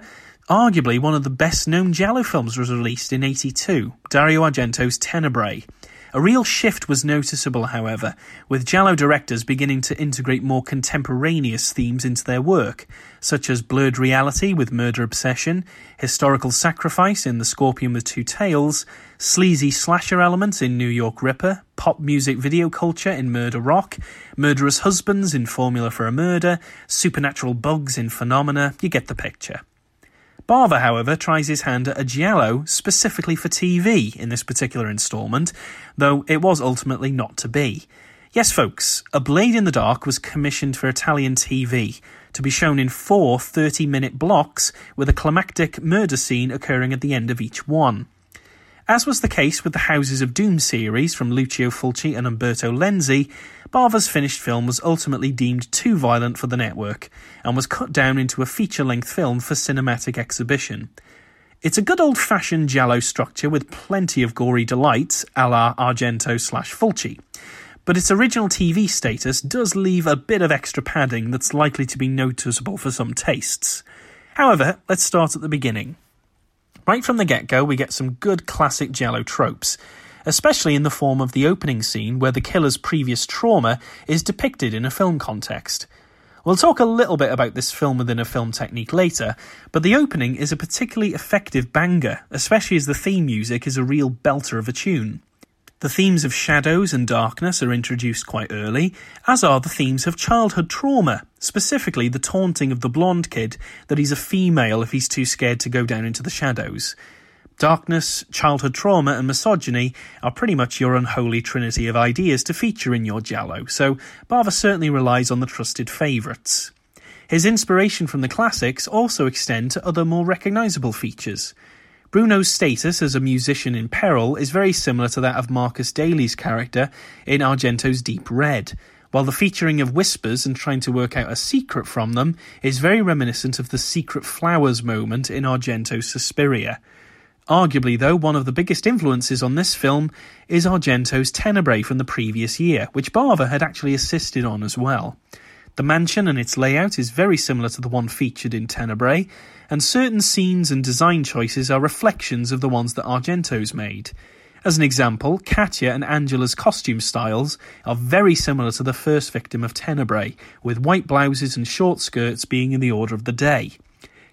Arguably, one of the best known giallo films was released in 82, Dario Argento's Tenebrae. A real shift was noticeable, however, with Giallo directors beginning to integrate more contemporaneous themes into their work, such as blurred reality with Murder Obsession, historical sacrifice in The Scorpion with Two Tails, sleazy slasher elements in New York Ripper, pop music video culture in Murder Rock, murderous husbands in Formula for a Murder, supernatural bugs in Phenomena, you get the picture. Bava, however, tries his hand at a giallo specifically for TV in this particular instalment, though it was ultimately not to be. Yes, folks, A Blade in the Dark was commissioned for Italian TV to be shown in four 30 minute blocks with a climactic murder scene occurring at the end of each one. As was the case with the Houses of Doom series from Lucio Fulci and Umberto Lenzi, Bava's finished film was ultimately deemed too violent for the network and was cut down into a feature length film for cinematic exhibition. It's a good old fashioned giallo structure with plenty of gory delights, a la Argento slash Fulci. But its original TV status does leave a bit of extra padding that's likely to be noticeable for some tastes. However, let's start at the beginning. Right from the get go, we get some good classic Giallo tropes, especially in the form of the opening scene where the killer's previous trauma is depicted in a film context. We'll talk a little bit about this film within a film technique later, but the opening is a particularly effective banger, especially as the theme music is a real belter of a tune. The themes of shadows and darkness are introduced quite early, as are the themes of childhood trauma, specifically the taunting of the blonde kid that he's a female if he's too scared to go down into the shadows. Darkness, childhood trauma, and misogyny are pretty much your unholy trinity of ideas to feature in your Giallo, so Bava certainly relies on the trusted favourites. His inspiration from the classics also extend to other more recognisable features. Bruno's status as a musician in peril is very similar to that of Marcus Daly's character in Argento's Deep Red, while the featuring of whispers and trying to work out a secret from them is very reminiscent of the secret flowers moment in Argento's Suspiria. Arguably, though, one of the biggest influences on this film is Argento's Tenebrae from the previous year, which Bava had actually assisted on as well. The mansion and its layout is very similar to the one featured in Tenebrae, and certain scenes and design choices are reflections of the ones that Argento's made. As an example, Katya and Angela's costume styles are very similar to the first victim of Tenebrae, with white blouses and short skirts being in the order of the day.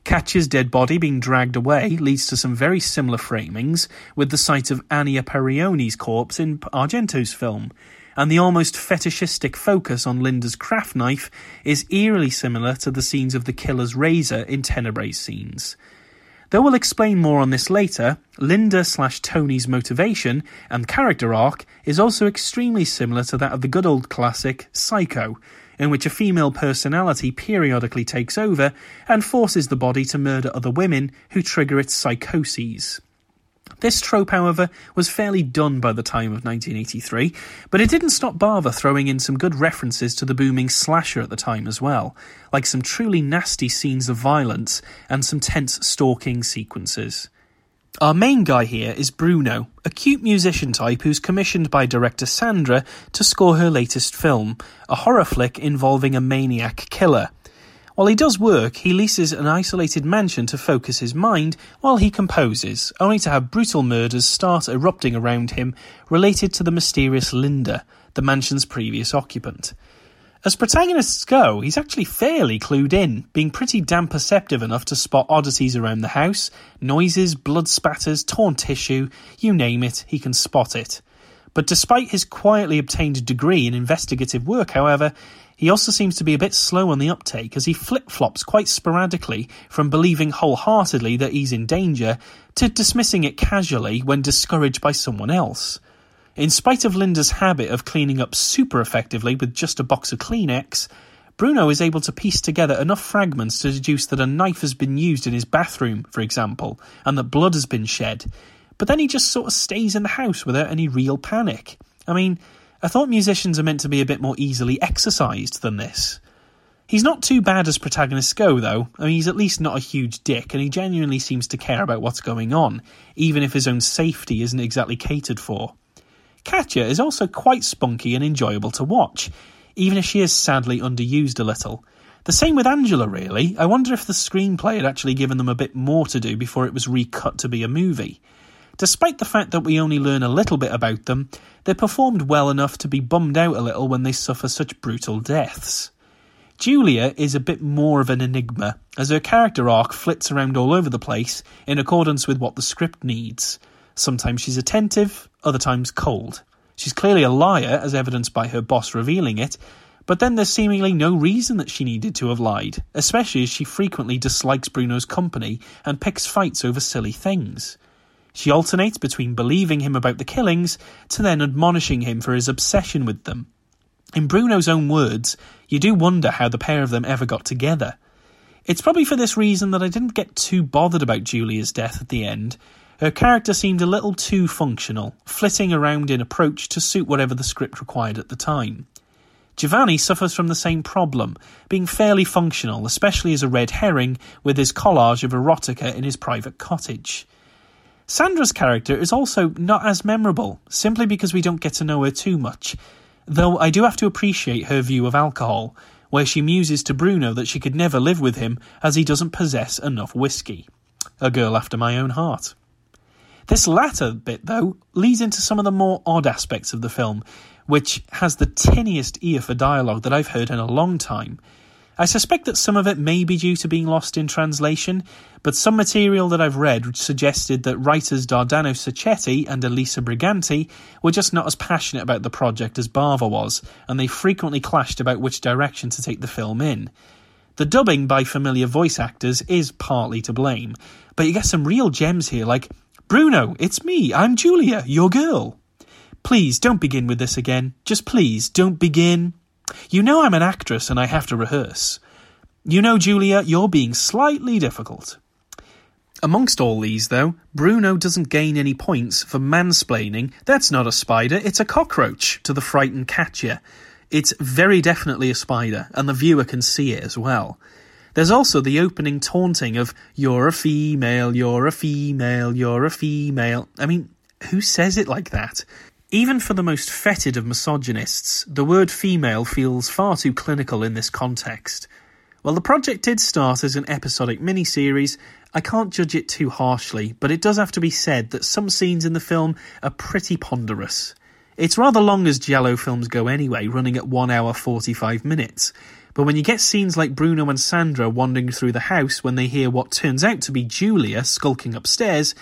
Katya's dead body being dragged away leads to some very similar framings with the sight of Ania Pieroni's corpse in Argento's film, and the almost fetishistic focus on Linda's craft knife is eerily similar to the scenes of the killer's razor in Tenebrae's scenes. Though we'll explain more on this later, Linda slash Tony's motivation and character arc is also extremely similar to that of the good old classic Psycho, in which a female personality periodically takes over and forces the body to murder other women who trigger its psychoses. This trope, however, was fairly done by the time of 1983, but it didn't stop Bava throwing in some good references to the booming slasher at the time as well, like some truly nasty scenes of violence and some tense stalking sequences. Our main guy here is Bruno, a cute musician type who's commissioned by director Sandra to score her latest film, a horror flick involving a maniac killer. While he does work, he leases an isolated mansion to focus his mind while he composes, only to have brutal murders start erupting around him related to the mysterious Linda, the mansion's previous occupant. As protagonists go, he's actually fairly clued in, being pretty damn perceptive enough to spot oddities around the house noises, blood spatters, torn tissue, you name it, he can spot it. But despite his quietly obtained degree in investigative work, however, he also seems to be a bit slow on the uptake as he flip flops quite sporadically from believing wholeheartedly that he's in danger to dismissing it casually when discouraged by someone else. In spite of Linda's habit of cleaning up super effectively with just a box of Kleenex, Bruno is able to piece together enough fragments to deduce that a knife has been used in his bathroom, for example, and that blood has been shed. But then he just sort of stays in the house without any real panic. I mean, I thought musicians are meant to be a bit more easily exercised than this. He's not too bad as protagonists go, though. I mean, he's at least not a huge dick, and he genuinely seems to care about what's going on, even if his own safety isn't exactly catered for. Katya is also quite spunky and enjoyable to watch, even if she is sadly underused a little. The same with Angela, really. I wonder if the screenplay had actually given them a bit more to do before it was recut to be a movie. Despite the fact that we only learn a little bit about them, they're performed well enough to be bummed out a little when they suffer such brutal deaths. Julia is a bit more of an enigma, as her character arc flits around all over the place in accordance with what the script needs. Sometimes she's attentive, other times cold. She's clearly a liar, as evidenced by her boss revealing it, but then there's seemingly no reason that she needed to have lied, especially as she frequently dislikes Bruno's company and picks fights over silly things. She alternates between believing him about the killings to then admonishing him for his obsession with them. In Bruno's own words, you do wonder how the pair of them ever got together. It's probably for this reason that I didn't get too bothered about Julia's death at the end. Her character seemed a little too functional, flitting around in approach to suit whatever the script required at the time. Giovanni suffers from the same problem, being fairly functional, especially as a red herring with his collage of erotica in his private cottage. Sandra's character is also not as memorable, simply because we don't get to know her too much, though I do have to appreciate her view of alcohol, where she muses to Bruno that she could never live with him as he doesn't possess enough whiskey. A girl after my own heart. This latter bit, though, leads into some of the more odd aspects of the film, which has the tinniest ear for dialogue that I've heard in a long time. I suspect that some of it may be due to being lost in translation, but some material that I've read suggested that writers Dardano Sacchetti and Elisa Briganti were just not as passionate about the project as Bava was, and they frequently clashed about which direction to take the film in. The dubbing by familiar voice actors is partly to blame, but you get some real gems here like, Bruno, it's me, I'm Julia, your girl. Please don't begin with this again. Just please don't begin. You know I'm an actress and I have to rehearse. You know, Julia, you're being slightly difficult. Amongst all these, though, Bruno doesn't gain any points for mansplaining that's not a spider, it's a cockroach to the frightened Katya. It's very definitely a spider, and the viewer can see it as well. There's also the opening taunting of, you're a female, you're a female, you're a female. I mean, who says it like that? Even for the most fetid of misogynists, the word female feels far too clinical in this context. While the project did start as an episodic miniseries, I can't judge it too harshly, but it does have to be said that some scenes in the film are pretty ponderous. It's rather long as Giallo films go anyway, running at 1 hour 45 minutes. But when you get scenes like Bruno and Sandra wandering through the house when they hear what turns out to be Julia skulking upstairs,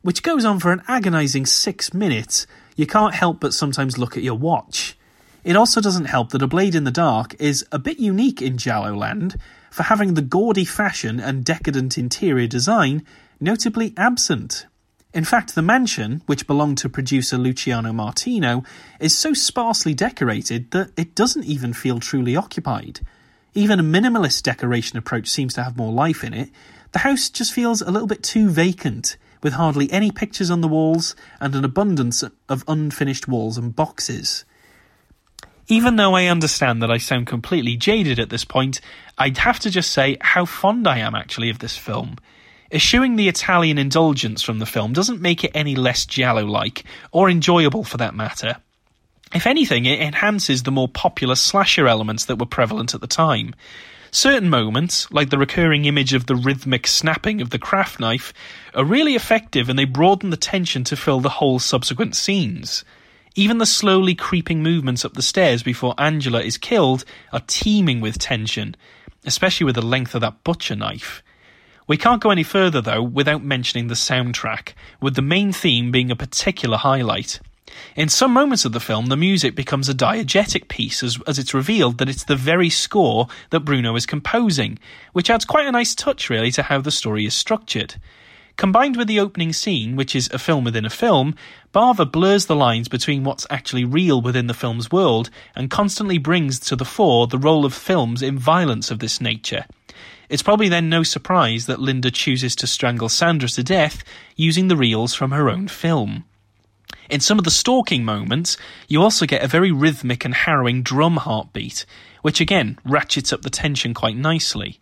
which goes on for an agonising six minutes, you can't help but sometimes look at your watch. It also doesn't help that A Blade in the Dark is a bit unique in Giallo land for having the gaudy fashion and decadent interior design notably absent. In fact, the mansion, which belonged to producer Luciano Martino, is so sparsely decorated that it doesn't even feel truly occupied. Even a minimalist decoration approach seems to have more life in it. The house just feels a little bit too vacant, with hardly any pictures on the walls and an abundance of unfinished walls and boxes. Even though I understand that I sound completely jaded at this point, I'd have to just say how fond I am actually of this film. Eschewing the Italian indulgence from the film doesn't make it any less giallo like, or enjoyable for that matter. If anything, it enhances the more popular slasher elements that were prevalent at the time. Certain moments, like the recurring image of the rhythmic snapping of the craft knife, are really effective and they broaden the tension to fill the whole subsequent scenes. Even the slowly creeping movements up the stairs before Angela is killed are teeming with tension, especially with the length of that butcher knife. We can't go any further, though, without mentioning the soundtrack, with the main theme being a particular highlight. In some moments of the film, the music becomes a diegetic piece as, as it's revealed that it's the very score that Bruno is composing, which adds quite a nice touch, really, to how the story is structured. Combined with the opening scene, which is a film within a film, Bava blurs the lines between what's actually real within the film's world and constantly brings to the fore the role of films in violence of this nature. It's probably then no surprise that Linda chooses to strangle Sandra to death using the reels from her own film. In some of the stalking moments, you also get a very rhythmic and harrowing drum heartbeat, which again ratchets up the tension quite nicely.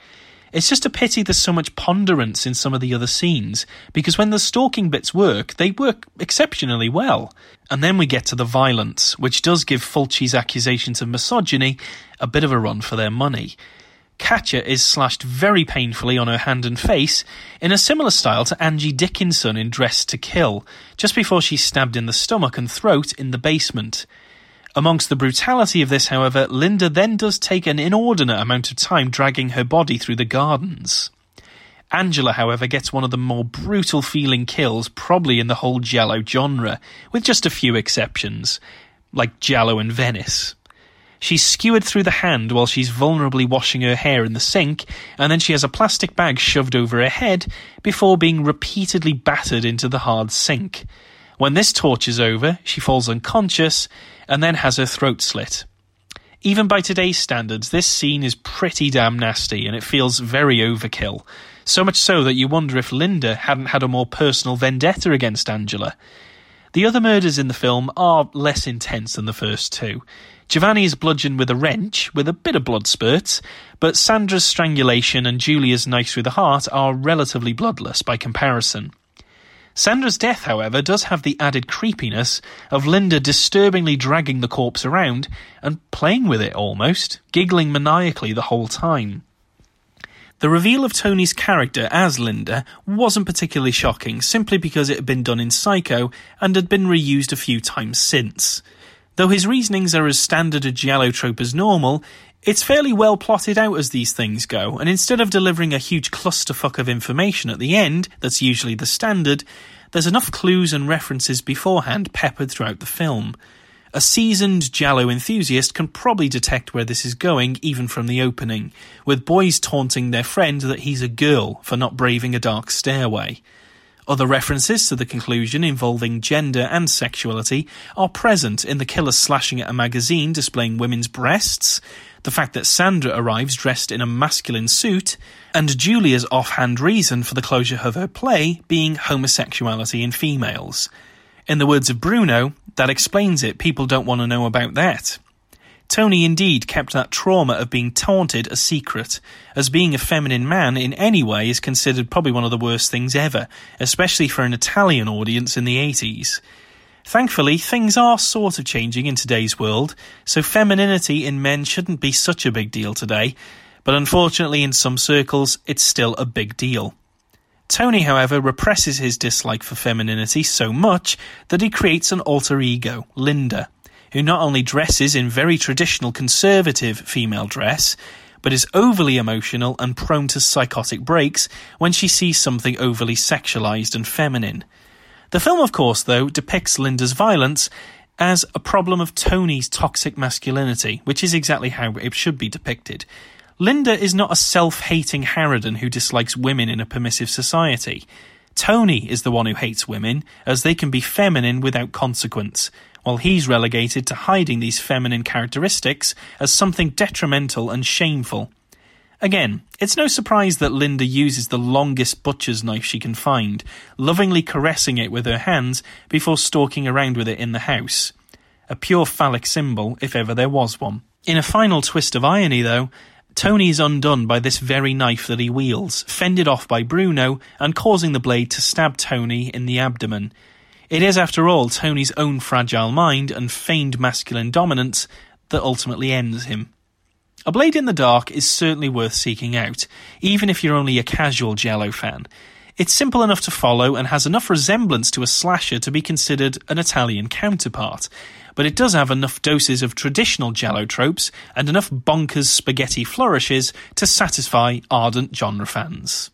It's just a pity there's so much ponderance in some of the other scenes, because when the stalking bits work, they work exceptionally well. And then we get to the violence, which does give Fulci's accusations of misogyny a bit of a run for their money. Katya is slashed very painfully on her hand and face in a similar style to Angie Dickinson in Dressed to Kill, just before she's stabbed in the stomach and throat in the basement. Amongst the brutality of this, however, Linda then does take an inordinate amount of time dragging her body through the gardens. Angela, however, gets one of the more brutal feeling kills probably in the whole Giallo genre, with just a few exceptions, like Giallo in Venice. She's skewered through the hand while she's vulnerably washing her hair in the sink, and then she has a plastic bag shoved over her head before being repeatedly battered into the hard sink. When this torture's over, she falls unconscious and then has her throat slit. Even by today's standards, this scene is pretty damn nasty and it feels very overkill. So much so that you wonder if Linda hadn't had a more personal vendetta against Angela. The other murders in the film are less intense than the first two. Giovanni is bludgeoned with a wrench, with a bit of blood spurts, but Sandra's strangulation and Julia's knife through the heart are relatively bloodless by comparison. Sandra's death, however, does have the added creepiness of Linda disturbingly dragging the corpse around and playing with it almost, giggling maniacally the whole time. The reveal of Tony's character as Linda wasn't particularly shocking simply because it had been done in Psycho and had been reused a few times since. Though his reasonings are as standard a giallo trope as normal, it's fairly well plotted out as these things go, and instead of delivering a huge clusterfuck of information at the end, that's usually the standard, there's enough clues and references beforehand peppered throughout the film. A seasoned Giallo enthusiast can probably detect where this is going even from the opening, with boys taunting their friend that he's a girl for not braving a dark stairway. Other references to the conclusion involving gender and sexuality are present in the killer slashing at a magazine displaying women's breasts, the fact that Sandra arrives dressed in a masculine suit, and Julia's offhand reason for the closure of her play being homosexuality in females. In the words of Bruno, that explains it, people don't want to know about that. Tony indeed kept that trauma of being taunted a secret, as being a feminine man in any way is considered probably one of the worst things ever, especially for an Italian audience in the 80s. Thankfully, things are sort of changing in today's world, so femininity in men shouldn't be such a big deal today, but unfortunately, in some circles, it's still a big deal. Tony, however, represses his dislike for femininity so much that he creates an alter ego, Linda, who not only dresses in very traditional conservative female dress, but is overly emotional and prone to psychotic breaks when she sees something overly sexualized and feminine. The film, of course, though, depicts Linda's violence as a problem of Tony's toxic masculinity, which is exactly how it should be depicted. Linda is not a self hating harridan who dislikes women in a permissive society. Tony is the one who hates women, as they can be feminine without consequence, while he's relegated to hiding these feminine characteristics as something detrimental and shameful. Again, it's no surprise that Linda uses the longest butcher's knife she can find, lovingly caressing it with her hands before stalking around with it in the house. A pure phallic symbol, if ever there was one. In a final twist of irony, though, Tony is undone by this very knife that he wields, fended off by Bruno, and causing the blade to stab Tony in the abdomen. It is, after all, Tony's own fragile mind and feigned masculine dominance that ultimately ends him. A Blade in the Dark is certainly worth seeking out, even if you're only a casual Giallo fan. It's simple enough to follow and has enough resemblance to a slasher to be considered an Italian counterpart, but it does have enough doses of traditional Giallo tropes and enough bonkers spaghetti flourishes to satisfy ardent genre fans.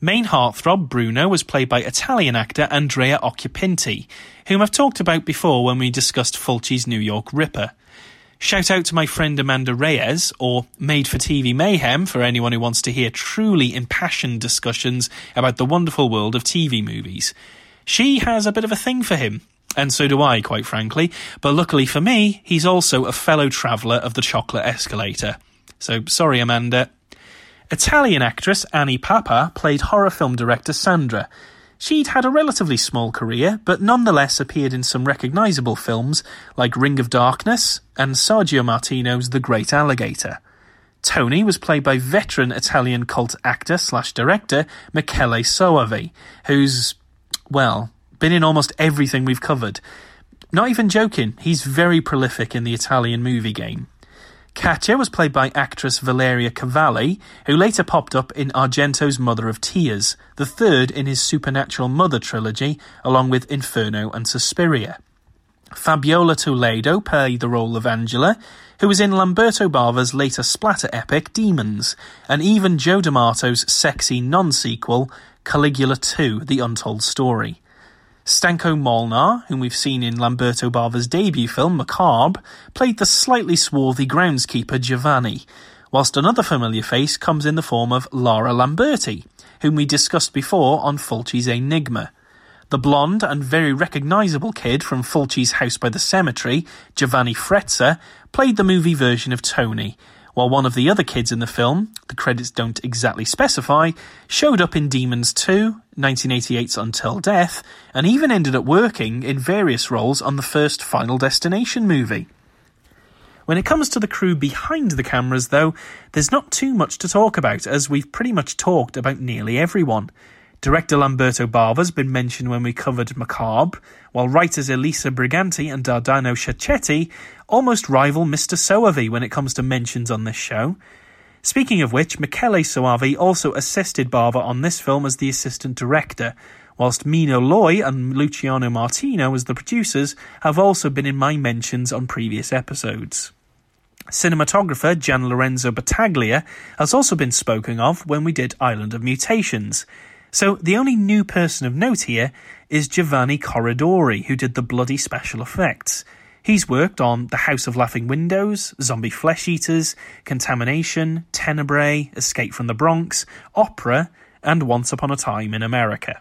Main heartthrob Bruno was played by Italian actor Andrea Occhipinti, whom I've talked about before when we discussed Fulci's New York Ripper. Shout out to my friend Amanda Reyes, or Made for TV Mayhem, for anyone who wants to hear truly impassioned discussions about the wonderful world of TV movies. She has a bit of a thing for him, and so do I, quite frankly, but luckily for me, he's also a fellow traveller of the chocolate escalator. So sorry, Amanda. Italian actress Anny Papa played horror film director Sandra. She'd had a relatively small career, but nonetheless appeared in some recognisable films like Ring of Darkness and Sergio Martino's The Great Alligator. Tony was played by veteran Italian cult actor slash director Michele Soavi, who's, well, been in almost everything we've covered. Not even joking, he's very prolific in the Italian movie game. Katya was played by actress Valeria Cavalli, who later popped up in Argento's Mother of Tears, the third in his Supernatural Mother trilogy, along with Inferno and Suspiria. Fabiola Toledo played the role of Angela, who was in Lamberto Bava's later splatter epic Demons, and even Joe D'Amato's sexy non-sequel Caligula 2: The Untold Story. Stanko Molnar, whom we've seen in Lamberto Bava's debut film Macabre, played the slightly swarthy groundskeeper Giovanni, whilst another familiar face comes in the form of Lara Lamberti, whom we discussed before on Fulci's Enigma. The blonde and very recognisable kid from Fulci's House by the Cemetery, Giovanni Frezza, played the movie version of Tony, while one of the other kids in the film, the credits don't exactly specify, showed up in Demons 2, 1988's Until Death, and even ended up working in various roles on the first Final Destination movie. When it comes to the crew behind the cameras, though, there's not too much to talk about, as we've pretty much talked about nearly everyone. Director Lamberto Bava's been mentioned when we covered Macabre, while writers Elisa Briganti and Dardano Sacchetti almost rival Mr. Soavi when it comes to mentions on this show. Speaking of which, Michele Soavi also assisted Bava on this film as the assistant director, whilst Mino Loy and Luciano Martino as the producers have also been in my mentions on previous episodes. Cinematographer Gian Lorenzo Battaglia has also been spoken of when we did Island of Mutations. So the only new person of note here is Giovanni Corridori, who did the bloody special effects. He's worked on The House of Laughing Windows, Zombie Flesh Eaters, Contamination, Tenebrae, Escape from the Bronx, Opera, and Once Upon a Time in America.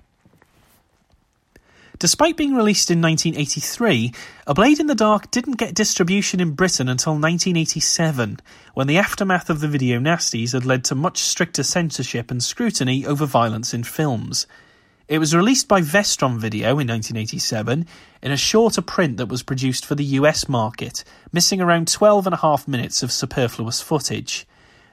Despite being released in 1983, A Blade in the Dark didn't get distribution in Britain until 1987, when the aftermath of the video nasties had led to much stricter censorship and scrutiny over violence in films. It was released by Vestron Video in 1987 in a shorter print that was produced for the US market, missing around 12 and a half minutes of superfluous footage.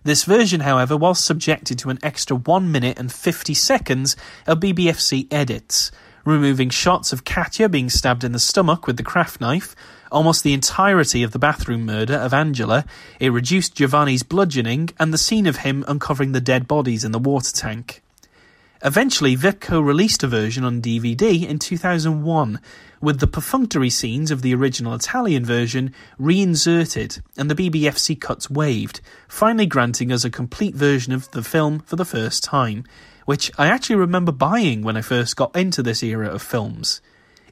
This version, however, was subjected to an extra 1 minute and 50 seconds of BBFC edits, removing shots of Katya being stabbed in the stomach with the craft knife, almost the entirety of the bathroom murder of Angela, it reduced Giovanni's bludgeoning, and the scene of him uncovering the dead bodies in the water tank. Eventually, Vipco released a version on DVD in 2001, with the perfunctory scenes of the original Italian version reinserted and the BBFC cuts waived, finally granting us a complete version of the film for the first time, which I actually remember buying when I first got into this era of films.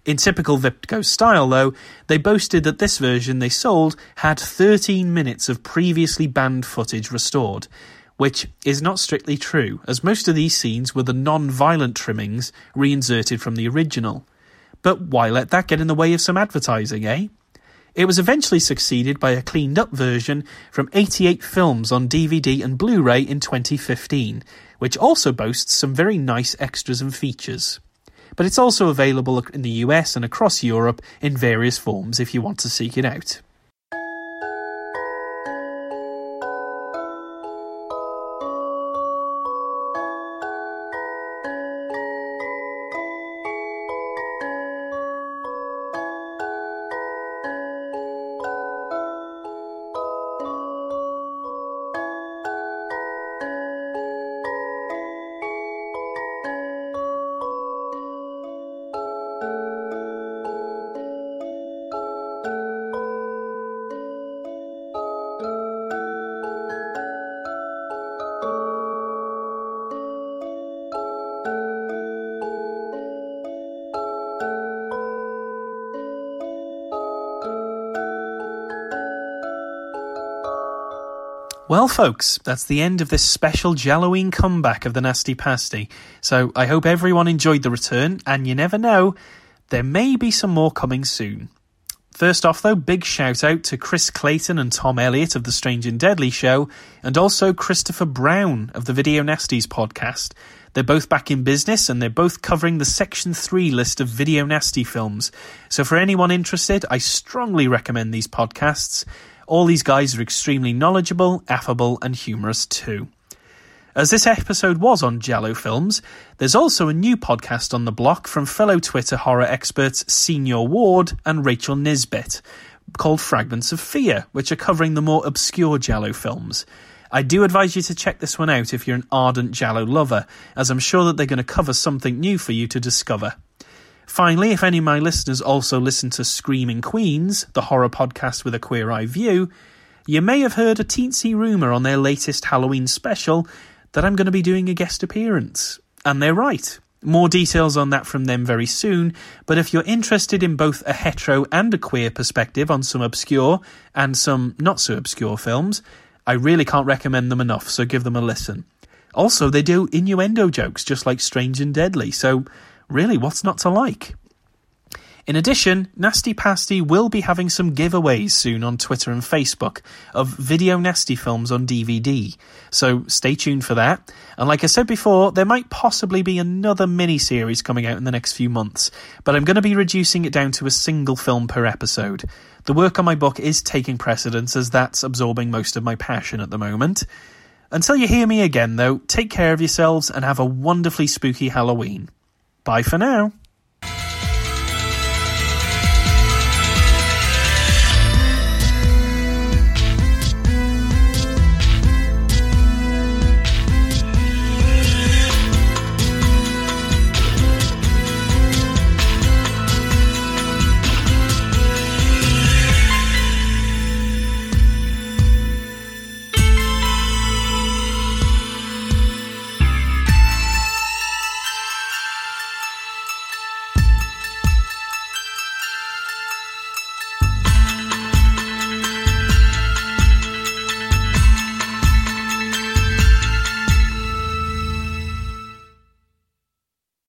In typical Vipco style, though, they boasted that this version they sold had 13 minutes of previously banned footage restored, which is not strictly true, as most of these scenes were the non violent trimmings reinserted from the original. But why let that get in the way of some advertising, eh? It was eventually succeeded by a cleaned up version from 88 Films on DVD and Blu ray in 2015, which also boasts some very nice extras and features. But it's also available in the US and across Europe in various forms if you want to seek it out. Well, folks, that's the end of this special Gialloween comeback of the Nasty Pasty. So I hope everyone enjoyed the return, and you never know, there may be some more coming soon. First off, though, big shout out to Chris Clayton and Tom Elliott of the Strange and Deadly show, and also Christopher Brown of the Video Nasties podcast. They're both back in business and they're both covering the Section 3 list of Video Nasty films. So for anyone interested, I strongly recommend these podcasts. All these guys are extremely knowledgeable, affable, and humorous too. As this episode was on Giallo films, there's also a new podcast on the block from fellow Twitter horror experts Senior Ward and Rachel Nisbet, called Fragments of Fear, which are covering the more obscure Giallo films. I do advise you to check this one out if you're an ardent Giallo lover, as I'm sure that they're going to cover something new for you to discover. Finally, if any of my listeners also listen to Screaming Queens, the horror podcast with a queer eye view, you may have heard a teensy rumour on their latest Halloween special that I'm going to be doing a guest appearance. And they're right. More details on that from them very soon, but if you're interested in both a hetero and a queer perspective on some obscure and some not so obscure films, I really can't recommend them enough, so give them a listen. Also, they do innuendo jokes just like Strange and Deadly, so really, what's not to like? In addition, Nasty Pasty will be having some giveaways soon on Twitter and Facebook of video nasty films on DVD. So stay tuned for that. And like I said before, there might possibly be another mini series coming out in the next few months, but I'm going to be reducing it down to a single film per episode. The work on my book is taking precedence as that's absorbing most of my passion at the moment. Until you hear me again, though, take care of yourselves and have a wonderfully spooky Halloween. Bye for now.